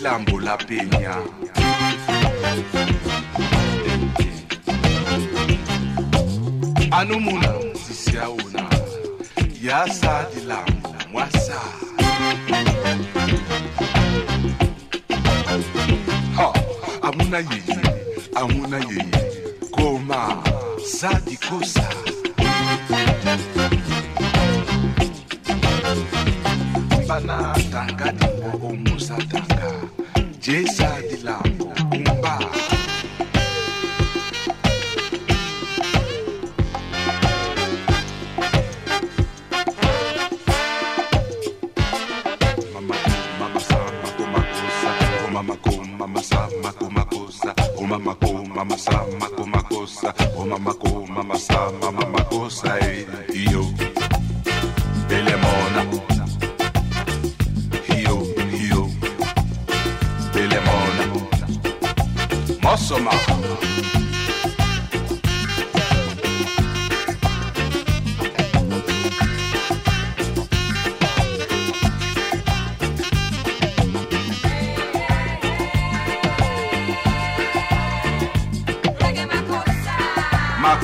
la peña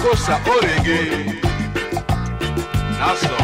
makosa orege naso. wasa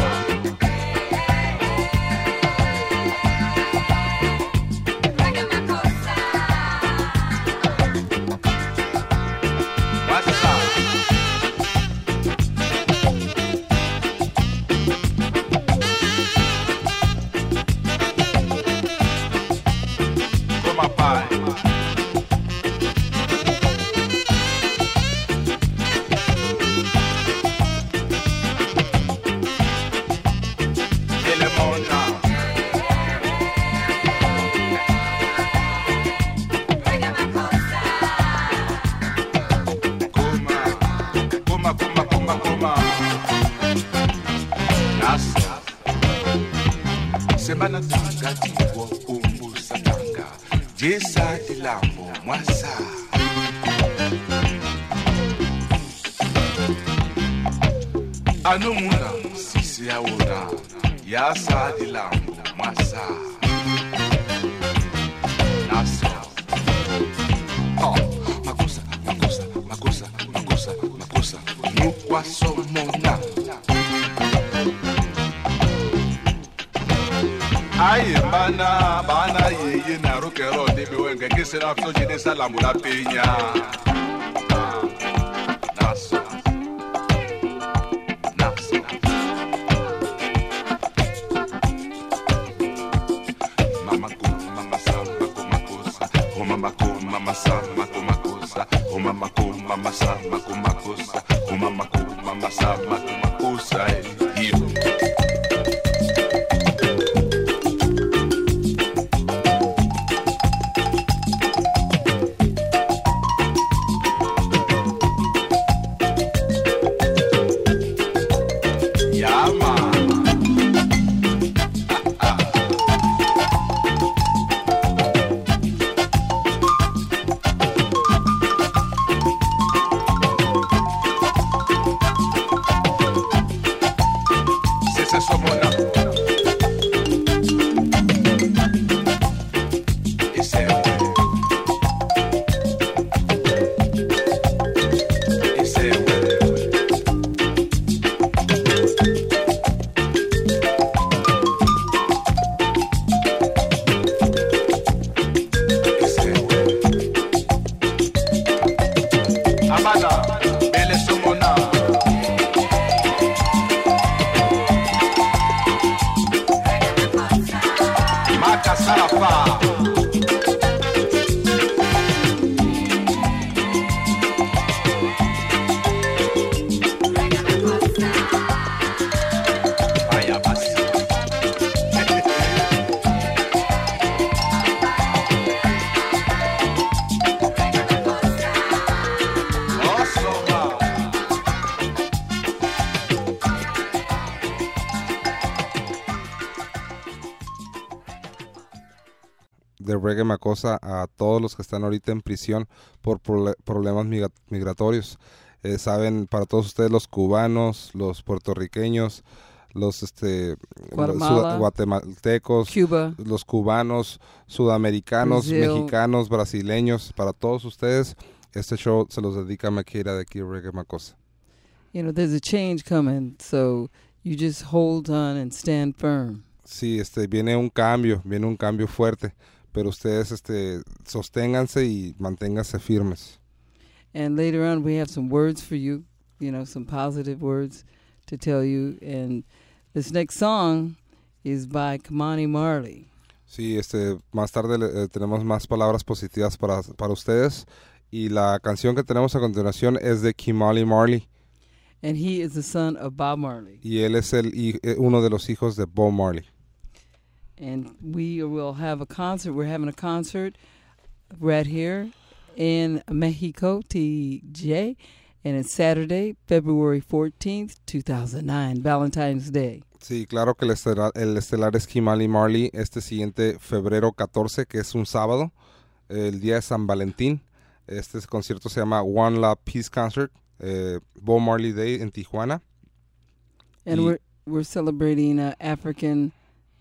Macosa a todos los que están ahorita en prisión por problemas migra- migratorios. Eh, saben, para todos ustedes, los cubanos, los puertorriqueños, los este, Guatemala. guatemaltecos, Cuba. los cubanos, sudamericanos, Brasil. mexicanos, brasileños, para todos ustedes, este show se los dedica a Maquira de aquí Reggae Macosa. You know, there's a change coming, so you just hold on and stand firm. Sí, este, viene un cambio, viene un cambio fuerte, pero ustedes este, sosténganse y manténganse firmes. And later on, we have some words for you, you know, some positive words to tell you. And this next song is by Kamani Marley. Sí, este, más tarde eh, tenemos más palabras positivas para, para ustedes y la canción que tenemos a continuación es de Kimali Marley And he is the son of Bob Marley. y él es el, eh, uno de los hijos de Bob Marley. And we will have a concert. We're having a concert right here in Mexico, TJ. And it's Saturday, February 14th, 2009, Valentine's Day. Sí, claro que el estelar, el estelar es Kimali Marley este siguiente febrero 14, que es un sábado, el día de San Valentín. Este concierto se llama One Love Peace Concert, eh, Bob Marley Day en Tijuana. And Y- we're, we're celebrating uh, African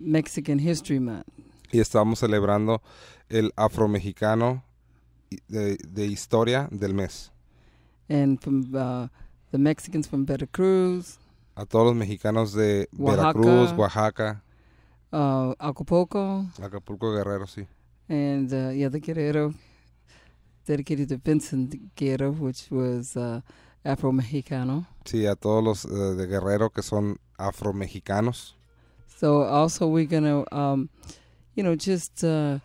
Mexican History Month. Y estamos celebrando el afromexicano de, de historia del mes. And from uh, the Mexicans from Veracruz, A todos los mexicanos de Oaxaca. Veracruz, Oaxaca, uh, Acapulco, Acapulco Guerrero, sí. and uh, yeah, the Guerrero, dedicated to Vincent Guerrero, which was uh, Afro Mexicano. Sí, a todos los eh, de Guerrero que son afromexicanos. So also we're gonna, um, you know, just uh,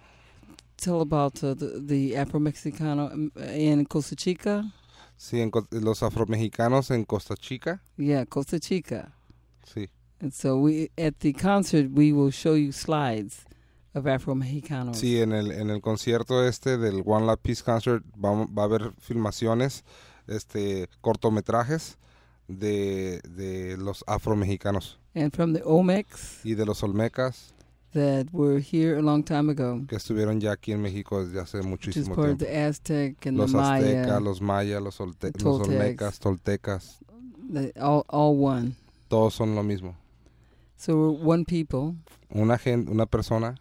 tell about uh, the, the Afro Mexicano in Costa Chica. Sí, en los afromexicanos en Costa Chica. Yeah, Costa Chica. Sí. And so we at the concert we will show you slides of Afro Mexicanos. Sí, en el, en el concierto este del One Love Peace Concert va, va a haber filmaciones, este, cortometrajes de, de los afromexicanos And from the Olmecs y de los olmecas that were here a long time ago, que estuvieron ya aquí en México desde hace muchísimo part of tiempo. the Aztec and Los the Maya, aztecas, los mayas, los, olte- the los Toltecs. olmecas, toltecas, the- all all one. todos son lo mismo. So we're one people, Una gente, una persona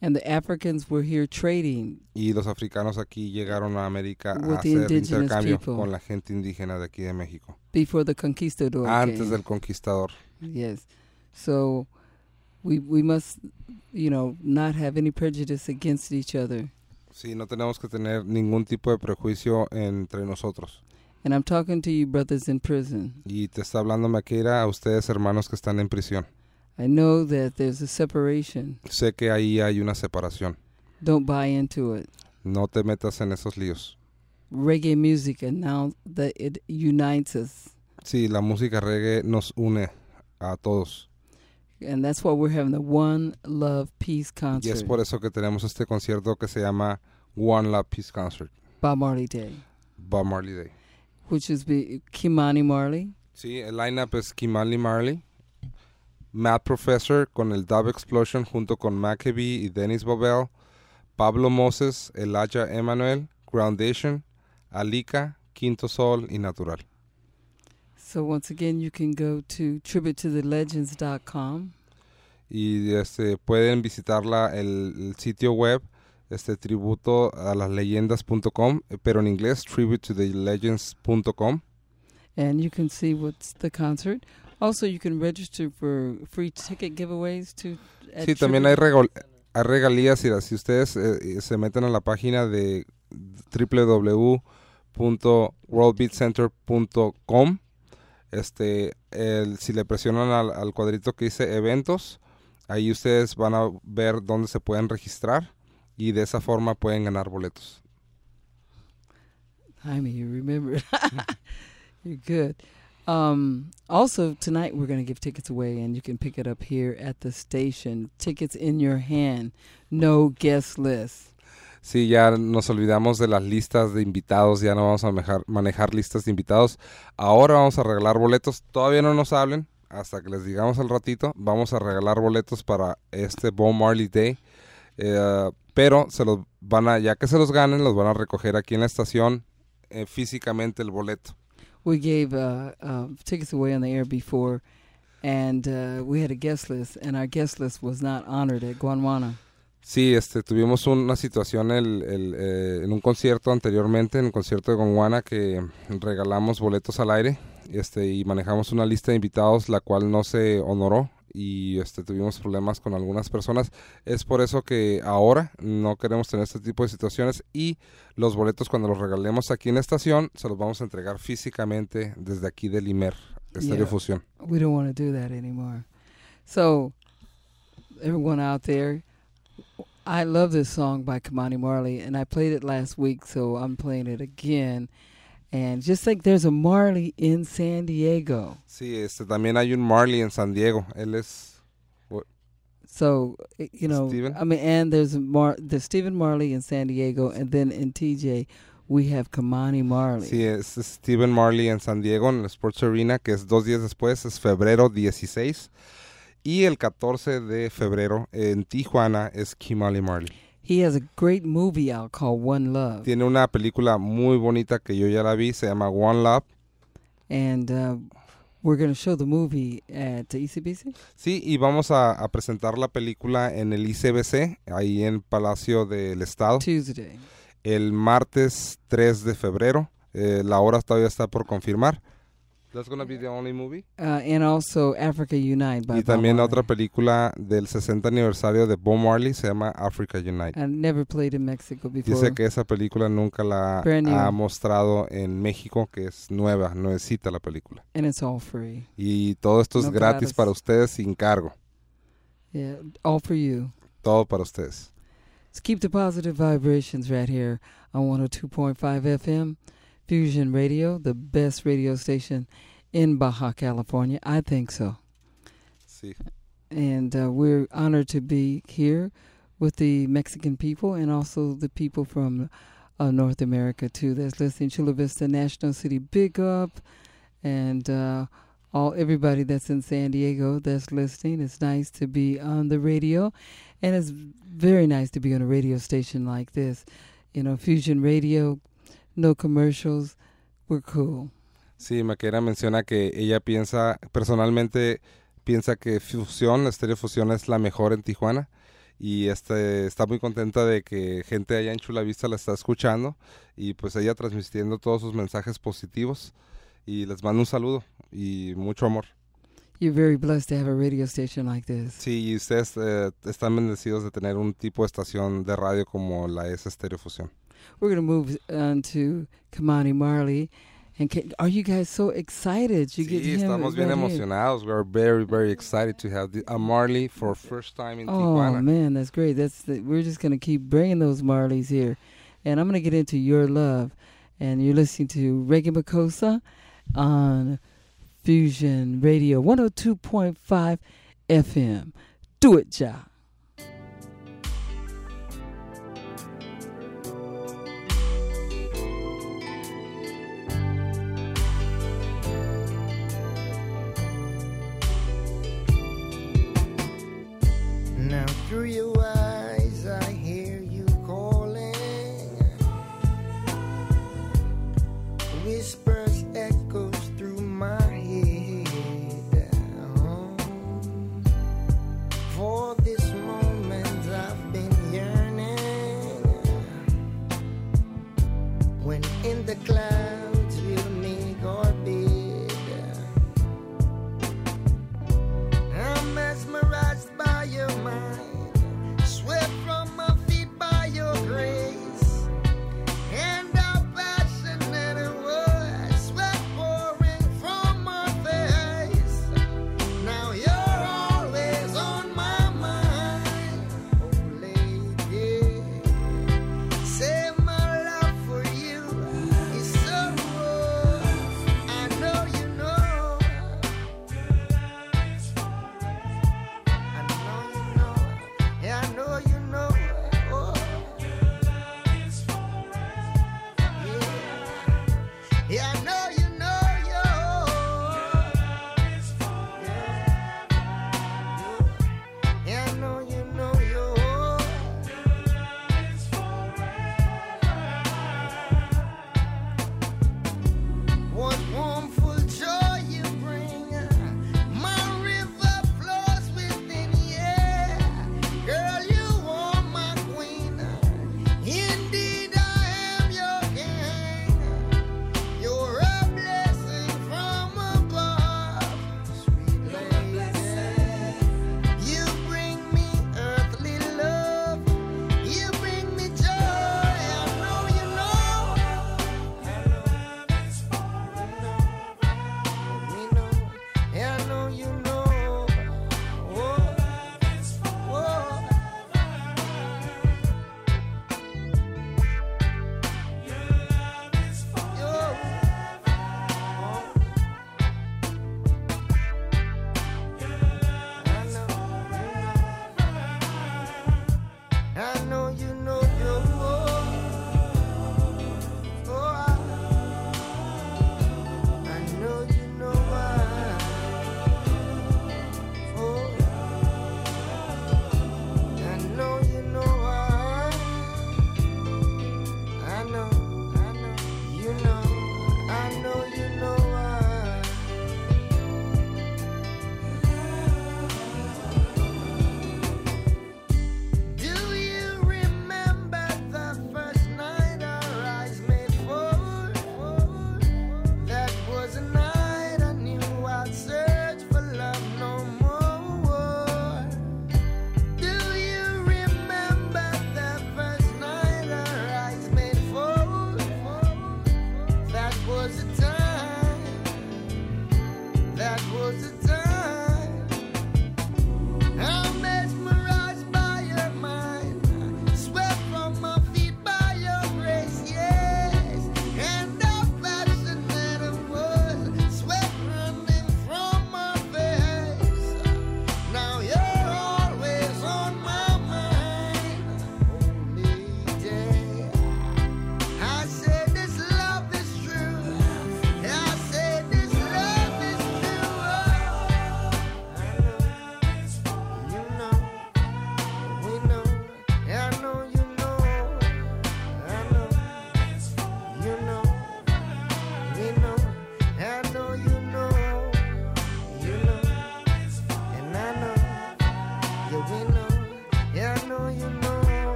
and the Africans were here trading y los africanos aquí llegaron a América a hacer intercambio people. con la gente indígena de aquí de México. Before the conquistador. Antes came. del conquistador. Yes. So we we must, you know, not have any prejudice against each other. Sí, no tenemos que tener ningún tipo de prejuicio entre nosotros. And I'm talking to you brothers in prison. Y te está hablando Maquera a ustedes hermanos que están en prisión. I know that there's a separation. Sé que ahí hay una separación. Don't buy into it. No te metas en esos líos. Reggae music and now that it unites us. Sí, la música reggae nos une a todos. And that's why we're having the One Love Peace Y concert. es por eso que tenemos este concierto que se llama One Love Peace Concert, Bob Marley Day, Bob Marley Day. which is Kimani Marley, Sí, el lineup es Kimali Marley, Matt Professor con el Dub Explosion junto con Maccabee y Dennis Bobel, Pablo Moses, Elijah Emanuel, Groundation, Alika, Quinto Sol y Natural. So once again, you can go to tributetothelegends.com Y este pueden visitar la- el, el sitio web este tributo a las leyendas.com, pero en inglés tributetothelegends.com. and you can see what's the concert. Also, you can register for free ticket giveaways to. Sí, también hay, regol- hay regalías y si ustedes eh, se meten a la página de www.worldbeatcenter.com, este, el- si le presionan al, al cuadrito que dice eventos, ahí ustedes van a ver dónde se pueden registrar y de esa forma pueden ganar boletos. Jaime, you remember. You're good. Um, also, tonight we're going to give tickets away, and you can pick it up here at the station. Tickets in your hand, no guest list. Sí, ya nos olvidamos de las listas de invitados, ya no vamos a manejar, listas de invitados. Ahora vamos a regalar boletos. Todavía no nos hablen, hasta que les digamos al ratito. Vamos a regalar boletos para este Bob Marley Day. Eh, pero se los van a, ya que se los ganen, los van a recoger aquí en la estación eh, físicamente el boleto. We gave uh, uh, tickets away on the air before, and uh, we had a guest list, and our guest list was not honored at Guanwana. Sí, este, tuvimos una situación el, el, eh, en un concierto anteriormente, en el concierto de Gonguana, que regalamos boletos al aire este, y manejamos una lista de invitados, la cual no se honoró y este, tuvimos problemas con algunas personas. Es por eso que ahora no queremos tener este tipo de situaciones y los boletos cuando los regalemos aquí en la estación se los vamos a entregar físicamente desde aquí del IMER, Estéreo Yeah. Fusión. We don't want to do that anymore. So, everyone out there, I love this song by Kamani Marley, and I played it last week, so I'm playing it again. And just think there's a Marley in San Diego. Sí, este, también hay un Marley en San Diego. Él es So, eh, you know, Stephen? I mean, and there's Mar- there's Stephen Marley in San Diego, and then in TJ, we have Kamani Marley. Sí, es Stephen Marley en San Diego, en el Sports Arena, que es dos días después, es febrero 16. Y el 14 de febrero en Tijuana es Kimali Marley. He has a great movie out called One Love. Tiene una película muy bonita que yo ya la vi, se llama One Love. and uh, we're going to show the movie at the E ECBC. Sí, y vamos a, a presentar la película en el ICBC, ahí en Palacio del Estado, Tuesday. el martes 3 de febrero. Eh, la hora todavía está por confirmar. That's gonna be the only movie. Uh, and also Africa Unite by Y también Marley. otra película del 60 aniversario de Bob Marley se llama Africa Unite. I never played in Mexico before. Dice que esa película nunca la ha mostrado en México, que es nueva, nuevecita la película. and it's all free. Y todo esto es No gratis gratis. para ustedes sin cargo. Yeah, all for you. Todo para ustedes. Let's keep the positive vibrations right here on 102.5 FM, Fusion Radio, the best radio station in Baja California. I think so. Sí. and uh, we're honored to be here with the Mexican people and also the people from uh, North America too. That's listening Chula Vista National City. Big up, and uh, all everybody that's in San Diego that's listening. It's nice to be on the radio, and it's very nice to be on a radio station like this. You know, Fusion Radio, no commercials. We're cool. Sí, Maquera menciona que ella piensa, personalmente piensa que Fusión, Estéreo Fusión es la mejor en Tijuana y este está muy contenta de que gente allá en Chula Vista la está escuchando y pues ella transmitiendo todos sus mensajes positivos y les mando un saludo y mucho amor. You're very blessed to have a radio station like this. Sí, y ustedes eh, están bendecidos de tener un tipo de estación de radio como la es Estéreo Fusión. We're going to move on to Kamani Marley. And can, are you guys so excited? You get Sí, him estamos bien right emocionados. We're very, very excited to have the, a Marley for first time in Oh Tijuana. Oh man, that's great. That's the, we're just going to keep bringing those Marleys here, and I'm going to get into your love, and you're listening to Reggae Makosa on Fusion Radio 102.5 FM. Do it, Ja. Through your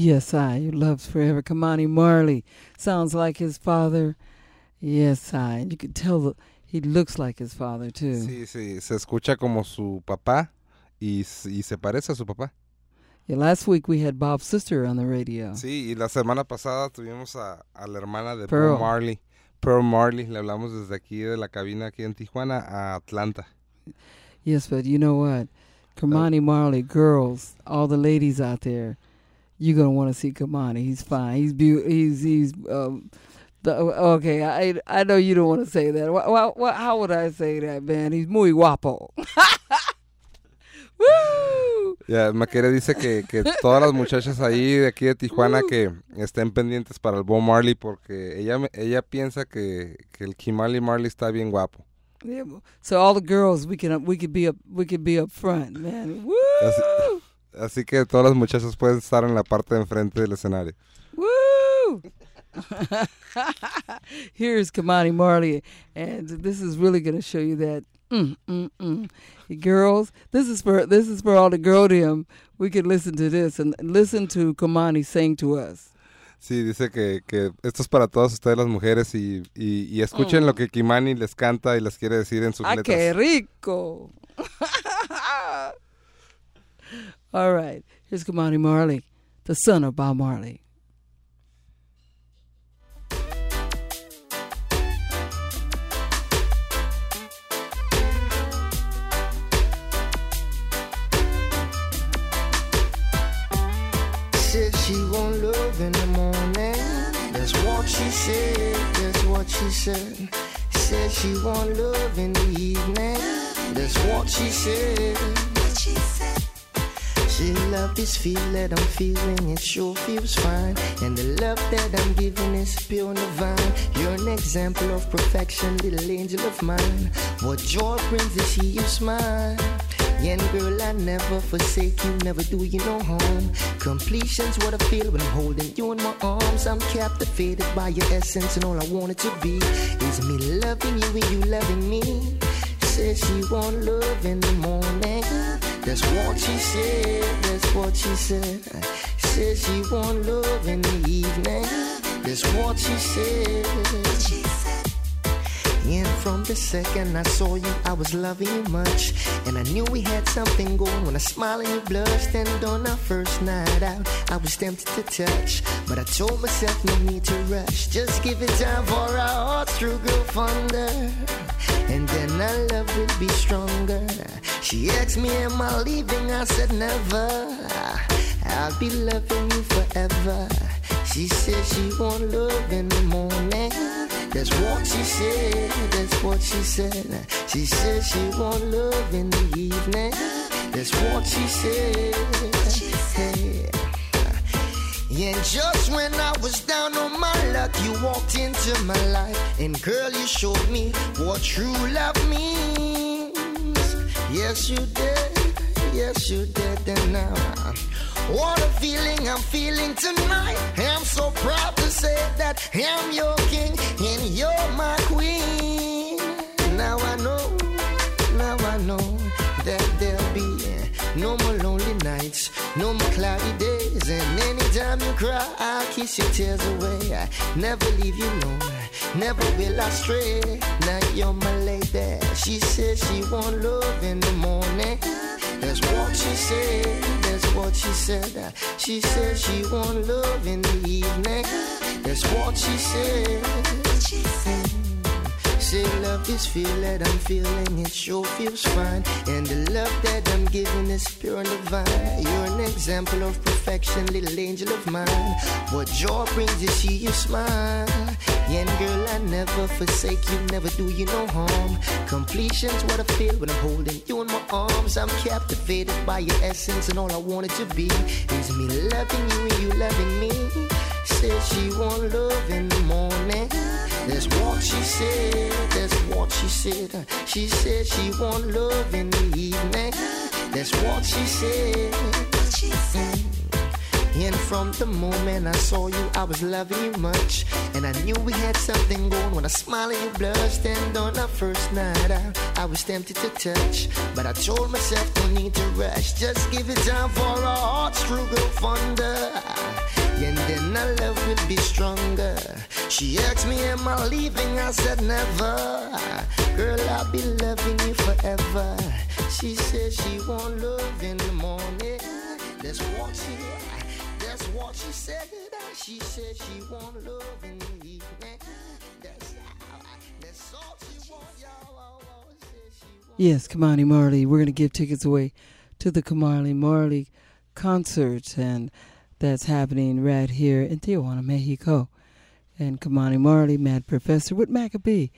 Yes, I. Your love's forever. Kamani Marley sounds like his father. Yes, I. You can tell that he looks like his father too. Sí, sí, se escucha como su papá y, y se parece a su papá. Yeah, last week we had Bob's sister on the radio. Sí, y la semana pasada tuvimos a, a la hermana de Pearl. Pearl Marley. Pearl Marley, le hablamos desde aquí de la cabina aquí en Tijuana a Atlanta. Yes, but you know what? Kamani Marley, girls, all the ladies out there, you're gonna want to see Kamani. He's fine. He's beautiful. He's he's. Um, the, okay, I I know you don't want to say that. Wha wha- how would I say that, man? He's muy guapo. Woo! Ya, Maquere dice que, que todas las muchachas ahí de aquí de Tijuana que estén pendientes para el Bob Marley porque ella ella piensa que, que el Kimali Marley está bien guapo. Yeah, so all the girls, we can we could be up we could be up front, man. Woo! Así, así que todas las muchachas pueden estar en la parte de enfrente del escenario. Woo! Here's Kamani Marley, and this is really going to show you that. Mm, mm, mm. Girls, this is for this is for all the girldom. We can listen to this and listen to Kamani sing to us. Sí, dice que, que esto es para todas ustedes las mujeres y, y, y escuchen lo que Kimani les canta y les quiere decir en sus ¡Ah, qué letras. rico! all right, here's Kamani Marley, the son of Bob Marley. Said she want love in the morning. That's what she said. That's what she said. Said she want love in the evening. That's what she said. She love this feel that I'm feeling, it sure feels fine. And the love that I'm giving is pure and divine. You're an example of perfection, little angel of mine. What joy brings is see you smile. Yeah, girl, I never forsake you, never do you no harm. Completion's what I feel when I'm holding you in my arms. I'm captivated by your essence, and all I want it to be is me loving you and you loving me. Said she want love in the morning. That's what she said. That's what she said. Said she want love in the evening. That's what she said. And from the second I saw you, I was loving you much. And I knew we had something going when I smiled and you blushed. And on our first night out, I was tempted to touch. But I told myself, no need to rush. Just give it time for our hearts to grow fonder. And then our love will be stronger. She asked me, Am I leaving? I said, Never. I'll be loving you forever. She said she want love in the morning. That's what she said. That's what she said. She said she want love in the evening. That's what she said. Hey. And just when I was down on my luck, you walked into my life. And girl, you showed me what true love means. Yes, you did. Yes, you did. And now, what a feeling I'm feeling tonight. I'm so proud to say that I'm your king and you're my queen. Now I know, now I know that there'll be no more lonely nights, no more cloudy days. And anytime you cry, I'll kiss your tears away. I never leave you alone, never will I stray. Now you're my lady. She said she want love in the morning. That's what she said. That's what she said. She said she want love in the evening. That's what she said. Say love this feel that I'm feeling, it sure feels fine. And the love that I'm giving is pure and divine. You're an example of perfection, little angel of mine. What joy brings is see you smile. Yeah, and girl, I never forsake you, never do you no harm. Completion's what I feel when I'm holding you in my arms. I'm captivated by your essence, and all I wanted to be is me loving you and you loving me. Said she want love in the morning. That's what she said. That's what she said. She said she want love in the evening. That's what she said. And from the moment I saw you, I was loving you much. And I knew we had something going when I smiled and you blushed. And on our first night out, I was tempted to touch. But I told myself, no need to rush. Just give it time for our hearts to go thunder. And then our love will be stronger. She asked me, Am I leaving? I said, Never. Girl, I'll be loving you forever. She said she want love in the morning. She That's what she said. She said she want love in evening. That's how I, that's all she want, y'all. Yes, Kamani Marley. We're going to give tickets away to the Kamani Marley concert, and that's happening right here in Tijuana, Mexico. And Kamani Marley, Mad Professor with Maccabee,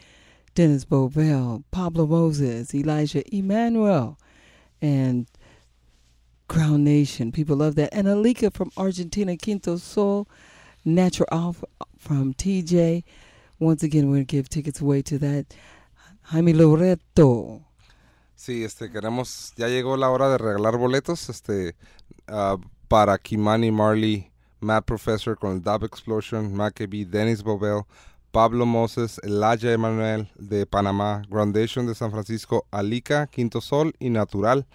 Dennis Bovell, Pablo Moses, Elijah Emmanuel, and Groundation. People love that. And Alika from Argentina, Quinto Sol, Natural from TJ. Once again, we're going to give tickets away to that. Jaime Loreto. Sí, este, queremos, ya llegó la hora de regalar boletos, este, ah, para Kimani Marley, Mad Professor con el Dub Explosion, Maccabee, Dennis Bovell, Pablo Moses, Elijah Emanuel de Panamá, Groundation de San Francisco, Alika, Quinto Sol y Natural.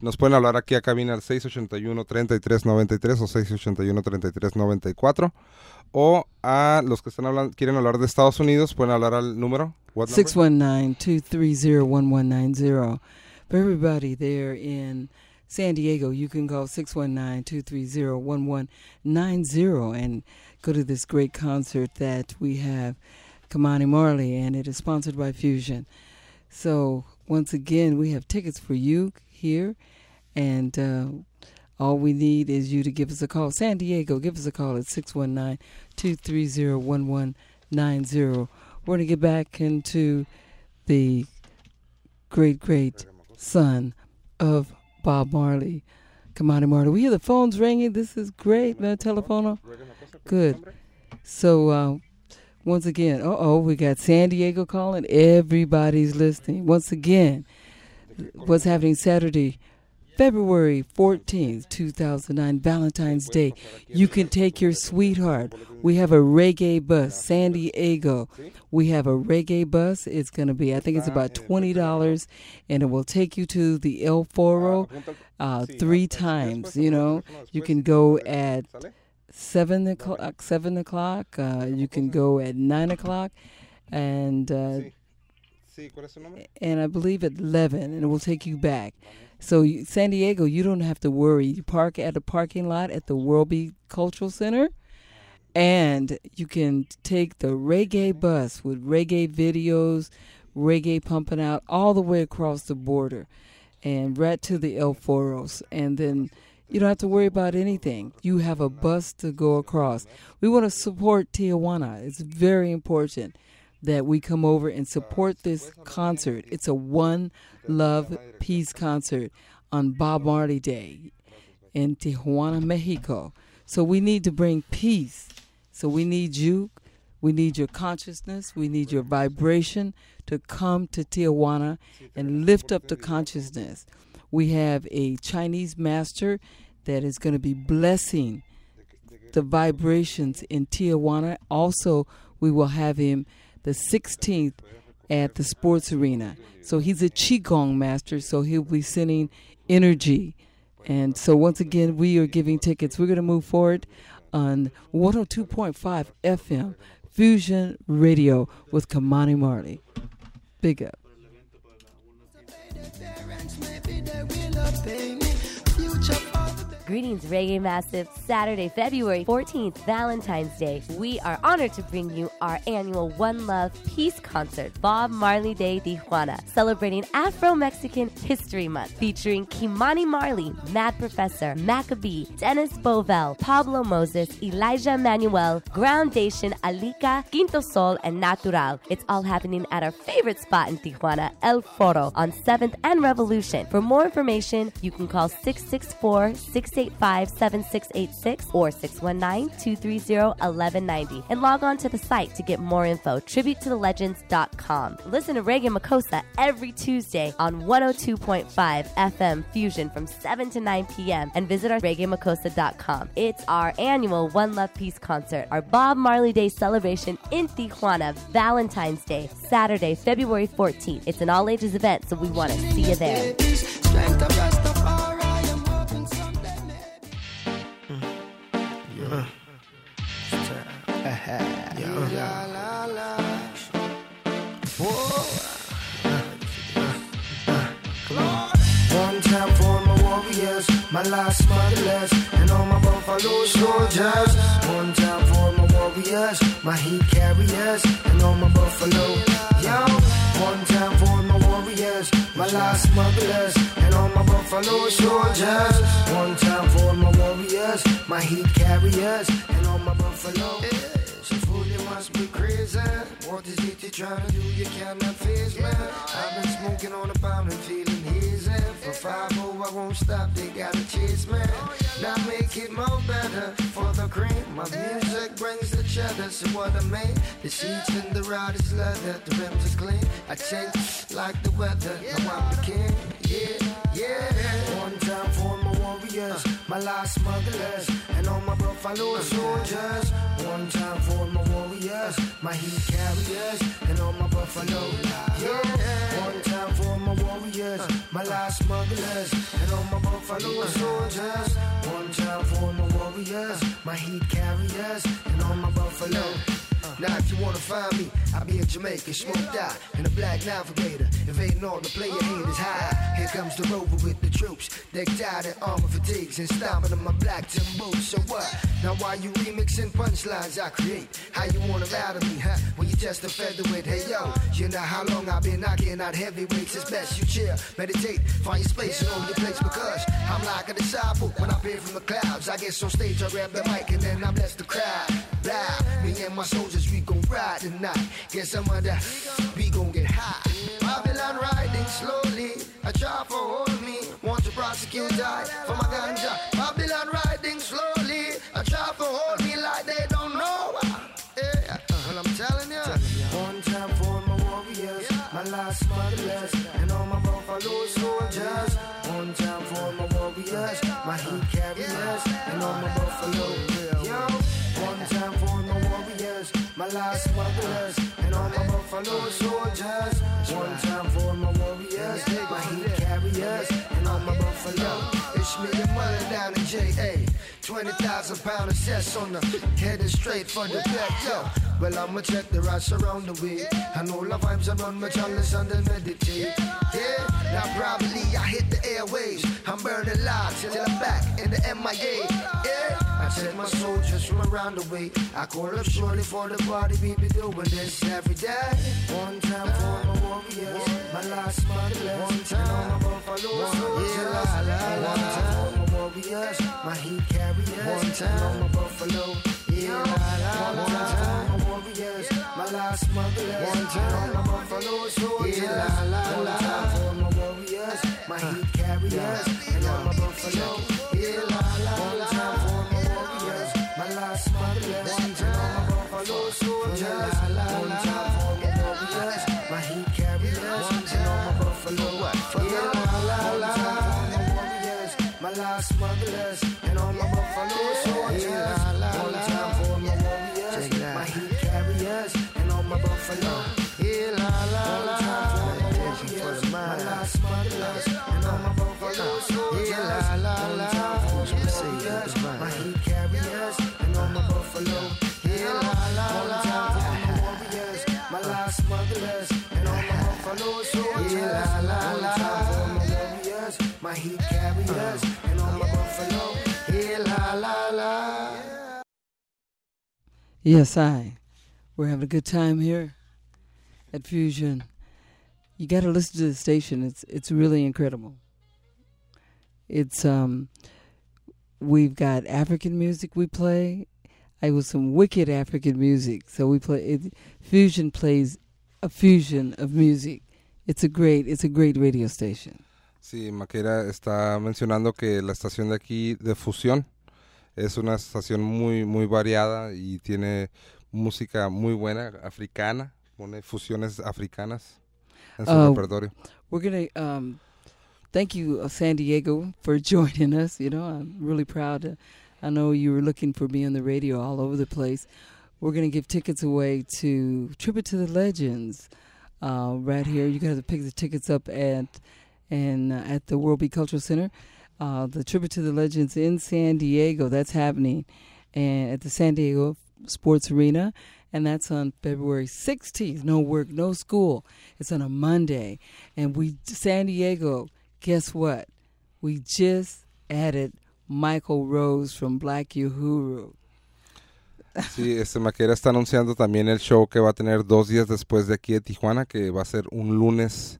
Nos pueden hablar aquí a cabina al 681-3393 o 681-3394. O a los que están hablando, quieren hablar de Estados Unidos, pueden hablar al número. 619-230-1190. For everybody there in San Diego, you can call 619-230-1190 and go to this great concert that we have, Kamani Marley, and it is sponsored by Fusion. So once again, we have tickets for you here, and uh, all we need is you to give us a call. San Diego, give us a call at 619 230 1190. We're going to get back into the great, great son of Bob Marley, Come Kamani Marley. We hear the phones ringing. This is great, man. Telephone. Good. So, uh, once again, uh oh, we got San Diego calling. Everybody's listening. Once again, what's happening Saturday, February 14th, 2009, Valentine's Day. You can take your sweetheart. We have a reggae bus, San Diego. We have a reggae bus. It's going to be, I think it's about $20, and it will take you to the El Foro uh, three times. You know, you can go at seven o'clock. Seven o'clock. Uh, you can go at nine o'clock, and uh, Sí, ¿cuál es su nombre? and I believe at eleven, and it will take you back. So you, San Diego, you don't have to worry. You park at a parking lot at the WorldBeat Cultural Center, and you can take the reggae mm-hmm. bus with reggae videos, reggae pumping out all the way across the border, and right to the El Foros, and then you don't have to worry about anything. You have a bus to go across. We want to support Tijuana. It's very important that we come over and support this concert. It's a one love peace concert on Bob Marley Day in Tijuana, Mexico. So we need to bring peace. So we need you. We need your consciousness. We need your vibration to come to Tijuana and lift up the consciousness. We have a Chinese master that is going to be blessing the vibrations in Tijuana. Also, we will have him the 16th at the sports arena. So he's a Qigong master, so he'll be sending energy. And so, once again, we are giving tickets. We're going to move forward on 102.5 FM Fusion Radio with Kamani Marley. Big up. Greetings, Reggae Massive. Saturday, February 14th, Valentine's Day. We are honored to bring you our annual One Love Peace Concert, Bob Marley Day Tijuana, celebrating Afro Mexican History Month, featuring Kimani Marley, Mad Professor, Maccabee, Dennis Bovell, Pablo Moses, Elijah Manuel, Groundation, Alika, Quinto Sol, and Natural. It's all happening at our favorite spot in Tijuana, El Foro, on 7th and Revolution. For more information, you can call 664 6 685 7686 or 619 230 1190 and log on to the site to get more info. TributeToTheLegends.com. Listen to Reggae Makosa every Tuesday on 102.5 FM Fusion from 7 to 9 p.m. and visit our ReggaeMakosa.com. It's our annual One Love Peace concert, our Bob Marley Day celebration in Tijuana, Valentine's Day, Saturday, February 14th. It's an all ages event, so we want to see you there. One time for my warriors, my last motherless, and all my buffalo soldiers. One time for my warriors, my heat carriers, and all my buffalo. Yo, one time for my warriors, my last motherless, and all my buffalo soldiers. One time for my warriors, my heat carriers, and all my buffalo. You must be crazy. What is it you're trying to do? You cannot face me. I've been smoking on a pound and feeling hazy. For five oh, I won't stop. They gotta chase me. Now make it more better for the cream. My music brings the cheddar. So what I mean? The seats in the ride is leather. The rims is clean. I change like the weather. Now I'm the king. Yeah, yeah. One my warriors, my last smugglers, and all my buffalo soldiers. One time for my warriors, my heat carriers, and all my buffalo. Yeah. One time for my warriors, my last motherless, and all my buffalo soldiers. One time for my warriors, my heat carriers, and all my buffalo. Now if you wanna find me, I'll be in Jamaica, smoked out in a black navigator. Invading all the player haters high. Here comes the rover with the troops. Decked out in armor fatigues and stomping on my black Tim boots. So what? Now why you remixing punchlines I create? How you wanna battle me, huh? When you just a featherweight. Hey yo, you know how long I've been knocking out heavyweights. It's best you chill, meditate, find your space and own your place because I'm like a disciple when I appear from the clouds. I get on stage, I grab the mic and then I bless the crowd. Blah, me and my soldiers, we gon' ride tonight. Get some of that, we gon' get high. Babylon riding slowly, I try for hold me. Want to prosecute die for my ganja. Babylon riding slowly, I try for hold me like they don't know. Yeah, well I'm telling ya. One time for my warriors, my last motherless, and all my buffalo soldiers. One time for my warriors, my heat carriers, and all my buffalo. My last motherless, and all my buffalo soldiers. One time for my warriors, my heat carriers, and all my buffalo. It's me and Mother down in J.A. 20,000 pound assess on the headed straight for the back, yo. Well, I'ma check the rats around the way. And all the vibes I run my chalice and then meditate. Yeah, now probably I hit the airwaves. I'm burning live till I'm back in the MIA. Yeah. I send my soldiers from around the way. I call up shortly for the party. We be doing this every day. One time for my warriors, my last motherless. One time on my buffalo soldiers. Yeah, la, la, la. One time for my warriors, my heat carriers. One time on my buffalo. Yeah, la, la, la. One time for my warriors, my last motherless. One time on my buffalo soldiers. Yeah, la, la, la. One time for my warriors, my heat carriers, and all my buffalo. Yeah, la, la, la. One time for my warriors. One time my buffalo soldiers. La, la, la. One time for my warriors, my heat carriers, and all my buffalo. La, la, la. One time for my warriors, my last motherless, and all my buffalo soldiers. My heat carriers, and all my buffalo. Yeah, la, la, la. Yes, I. We're having a good time here at Fusion. You got to listen to the station. It's it's really incredible. It's um, we've got African music we play. I was some wicked African music. So we play it, Fusion plays a fusion of music. It's a great it's a great radio station. Sí, Maquera está mencionando que la estación de aquí de fusión es una estación muy muy variada y tiene música muy buena africana, pone fusiones africanas en su Uh, repertorio. We're going to um, thank you, uh, San Diego, for joining us. You know, I'm really proud. To, I know you were looking for me on the radio all over the place. We're going to give tickets away to Tribute to the Legends uh, right here. You got to pick the tickets up at and uh, at the World Beat Cultural Center. Uh, the Tribute to the Legends in San Diego. That's happening, and at the San Diego Sports Arena, and that's on February 16th. No work, no school. It's on a Monday, and we San Diego. Guess what? We just added Michael Rose from Black Uhuru. Sí, este Makeda está anunciando también el show que va a tener dos días después de aquí de Tijuana, que va a ser un lunes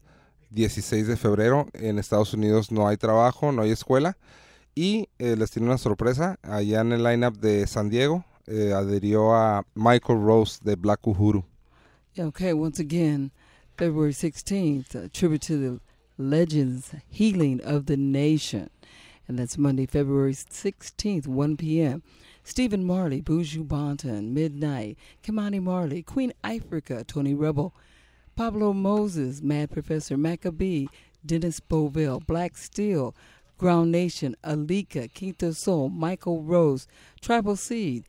16 de febrero. En Estados Unidos no hay trabajo, no hay escuela. Y eh, les tiene una sorpresa. Allá en el lineup de San Diego eh, adherió a Michael Rose de Black Uhuru. Okay, once again, February 16th, a tribute to the legends healing of the nation. And that's Monday, February 16th, 1 p.m. Stephen Marley, Buju Banton, Midnight, Kimani Marley, Queen Africa, Tony Rebel, Pablo Moses, Mad Professor Maccabee, Dennis Bovell, Black Steel, Groundation, Alika, Quinto Soul, Michael Rose, Tribal Seed,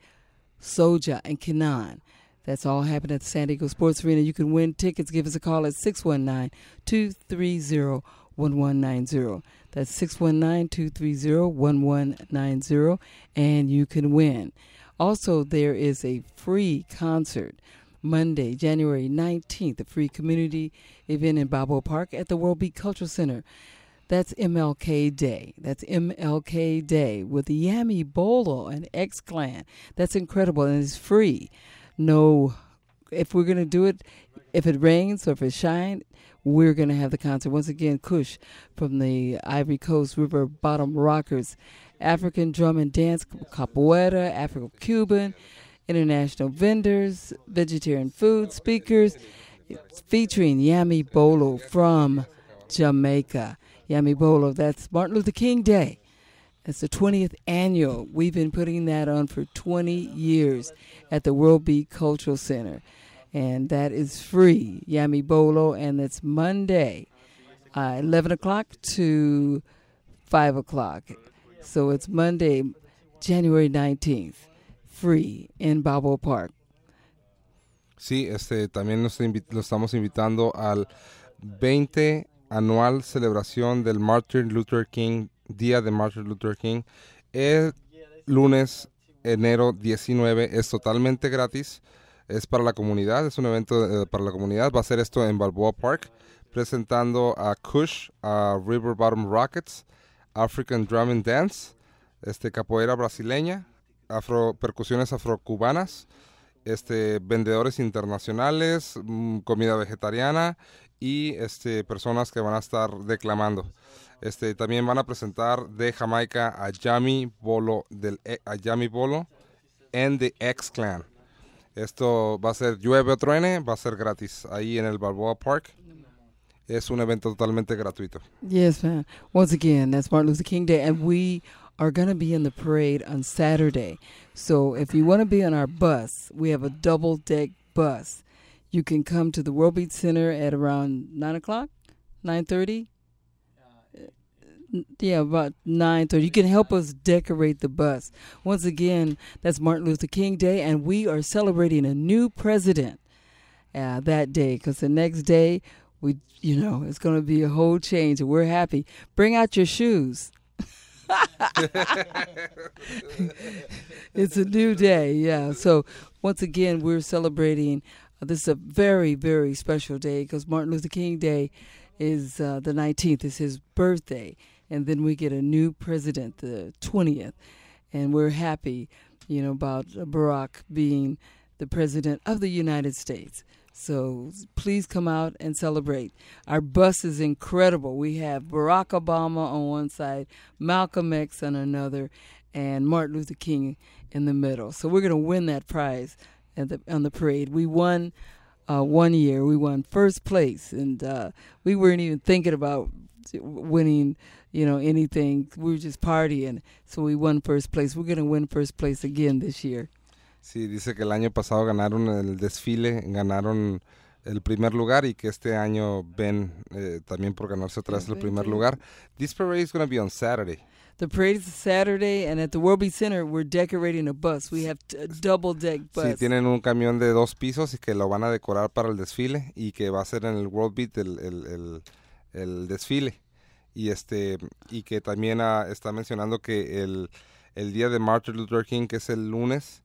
Soja, and Kenan. That's all happening at the San Diego Sports Arena. You can win tickets. Give us a call at 619 230 1190. That's 619 230 1190, and you can win. Also, there is a free concert Monday, January 19th, a free community event in Balboa Park at the World Beat Cultural Center. That's MLK Day. That's MLK Day with Yami Bolo and X Clan. That's incredible and it's free. No, if we're going to do it, if it rains or if it shines, we're going to have the concert. Once again, Kush from the Ivory Coast River Bottom Rockers, African drum and dance, capoeira, Afro Cuban, international vendors, vegetarian food speakers, it's featuring Yami Bolo from Jamaica. Yami Bolo, that's Martin Luther King Day. It's the 20th annual. We've been putting that on for 20 years at the World Beat Cultural Center. And that is free, Yami Bolo, and it's Monday, uh, 11 o'clock to 5 o'clock. So it's Monday, January 19th, free in Balboa Park. Sí, este, también nos lo estamos invitando al 20 anual celebración del Martin Luther King, Día de Martin Luther King, el lunes, enero 19, es totalmente gratis, es para la comunidad, es un evento eh, para la comunidad, va a ser esto en Balboa Park, presentando a Kush, a River Bottom Rockets, African Drum and Dance, este, capoeira brasileña, afro, percusiones afrocubanas, este, vendedores internacionales, mm, comida vegetariana y este, personas que van a estar declamando. Este, también van a presentar de Jamaica a Yami Bolo, del, E- a Yami Bolo and the X Clan. Esto va a ser llueve o truene, va a ser gratis ahí en el Balboa Park. Es un evento totalmente gratuito. Yes, man. Once again, that's Martin Luther King Day, and we are going to be in the parade on Saturday. So if you want to be on our bus, we have a double deck bus. You can come to the World Beat Center at around nine o'clock, nine thirty. Yeah, about nine thirty. You can help us decorate the bus. Once again, that's Martin Luther King Day, and we are celebrating a new president uh, that day because the next day we you know it's going to be a whole change and we're happy bring out your shoes it's a new day yeah. So once again we're celebrating uh, this is a very very special day because martin luther king day is uh, the 19th is his birthday and then we get a new president the 20th and we're happy you know about barack being the president of the united states so please come out and celebrate. Our bus is incredible. We have Barack Obama on one side, Malcolm X on another, and Martin Luther King in the middle. So we're going to win that prize the, on the parade. We won uh, one year. We won first place, and uh, we weren't even thinking about winning, you know, anything. We were just partying, so we won first place. We're going to win first place again this year. Sí, dice que el año pasado ganaron el desfile, ganaron el primer lugar y que este año ven eh, también por ganarse otra vez el primer lugar. This parade is going to be on Saturday. The parade is Saturday, and at the World Beat Center, we're decorating a bus. We have a double deck bus. Sí, tienen un camión de dos pisos y que lo van a decorar para el desfile y que va a ser en el World Beat el, el, el, el desfile. Y este y que también ah, está mencionando que el, el día de Martin Luther King, que es el lunes,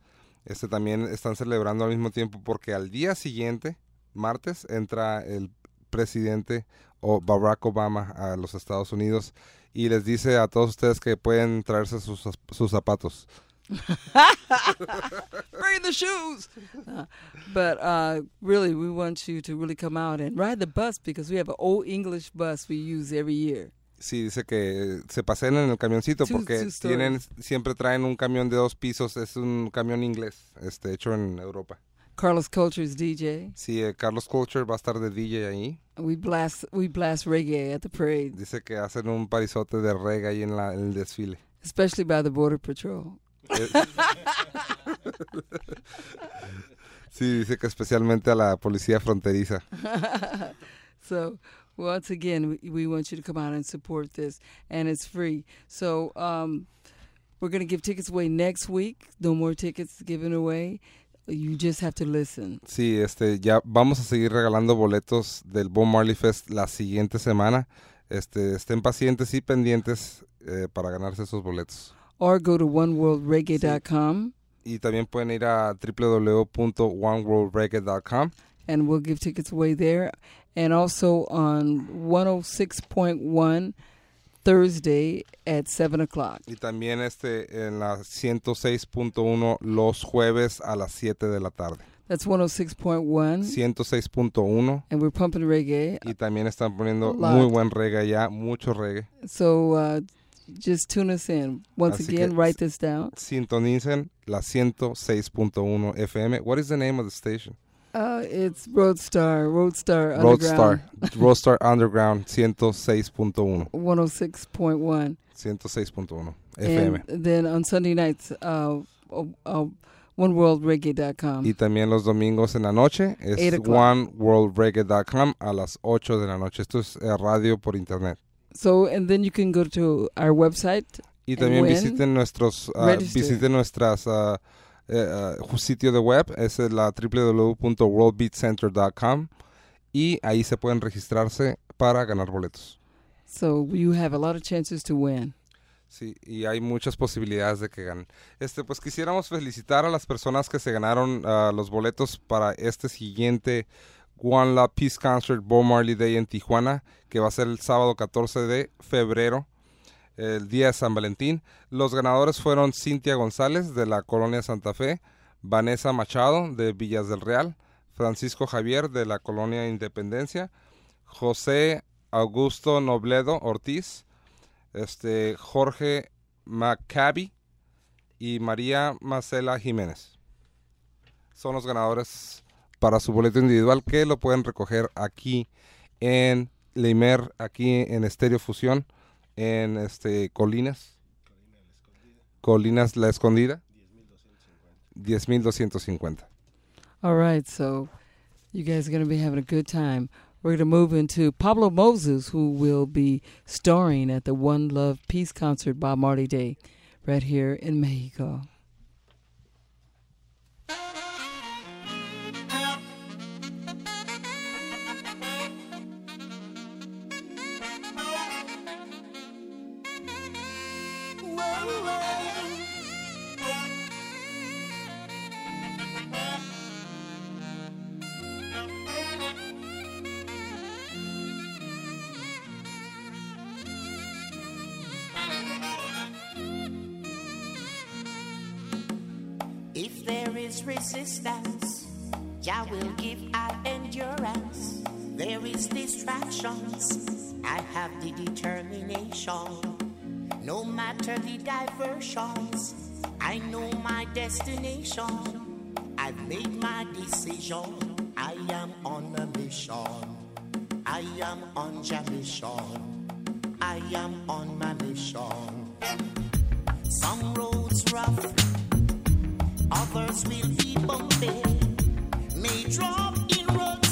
este también están celebrando al mismo tiempo porque al día siguiente, martes, entra el presidente o Barack Obama a los Estados Unidos y les dice a todos ustedes que pueden traerse sus, sus zapatos. Bring the shoes. Uh, but uh, really, we want you to really come out and ride the bus because we have an old English bus we use every year. Sí, dice que se pasen en el camioncito porque tienen siempre traen un camión de dos pisos, es un camión inglés, este hecho en Europa. Carlos Culture's DJ. Sí, eh, Carlos Culture va a estar de DJ ahí. We blast we blast reggae at the parade, Dice que hacen un parizote de reggae ahí en, la, en el desfile. especially by the Border Patrol. Eh, sí, dice que especialmente a la policía fronteriza. So once again, we, we want you to come out and support this, and it's free. So um, we're going to give tickets away next week. No more tickets given away. You just have to listen. Sí, este, ya vamos a seguir regalando boletos del Bob Marley Fest la siguiente semana. Este, estén pacientes y pendientes eh, para ganarse esos boletos. Or go to oneworldreggae.com, Y también pueden ir a www.oneworldreggae.com and we'll give tickets away there. And also on 106.1 Thursday at 7 o'clock. y también este en la 106.1 los jueves a las 7 de la tarde. That's 106.1. 106.1 And we're pumping reggae. y también están poniendo muy buen reggae allá, mucho reggae. So uh, just tune us in. Once Así again, write this down. Sintonicen la 106.1 FM. What is the name of the station? Uh, it's Roadstar, Roadstar Roadstar, Underground, Roadstar Underground 106.1, 106.1. 106.1 FM. And then on Sunday nights, uh, uh, uh, OneWorldReggae.com. Y también los domingos en la noche es oneworldreggae.com a las 8 de la noche. Esto es eh, radio por internet. So, and then you can go to our website. Y también visiten nuestros ah, visiten nuestras ah, eh, ah, sitio de web es la www.worldbeatcenter.com y ahí se pueden registrarse para ganar boletos. So you have a lot of chances to win. Sí, y hay muchas posibilidades de que ganen. Este, pues quisiéramos felicitar a las personas que se ganaron ah, los boletos para este siguiente One Love Peace Concert Bob Marley Day en Tijuana, que va a ser el sábado 14 de febrero, el día de San Valentín. Los ganadores fueron Cintia González de la Colonia Santa Fe, Vanessa Machado de Villas del Real, Francisco Javier de la Colonia Independencia, José Augusto Nobledo Ortiz, este Jorge Maccabi y María Marcela Jiménez. Son los ganadores para su boleto individual que lo pueden recoger aquí en Leimer, aquí en Estéreo Fusión, en este Colinas. Colinas La Escondida. 10.250. All right, so you guys are going to be having a good time. We're going to move into Pablo Moses, who will be starring at the One Love Peace Concert Bob Marley Day right here in Mexico. Will give out endurance. There is distractions, I have the determination. No matter the diversions, I know my destination. I've made my decision. I am on a mission. I am on Jah mission. I am on my mission. Some roads rough, others will be bumpy. May drop in ruts,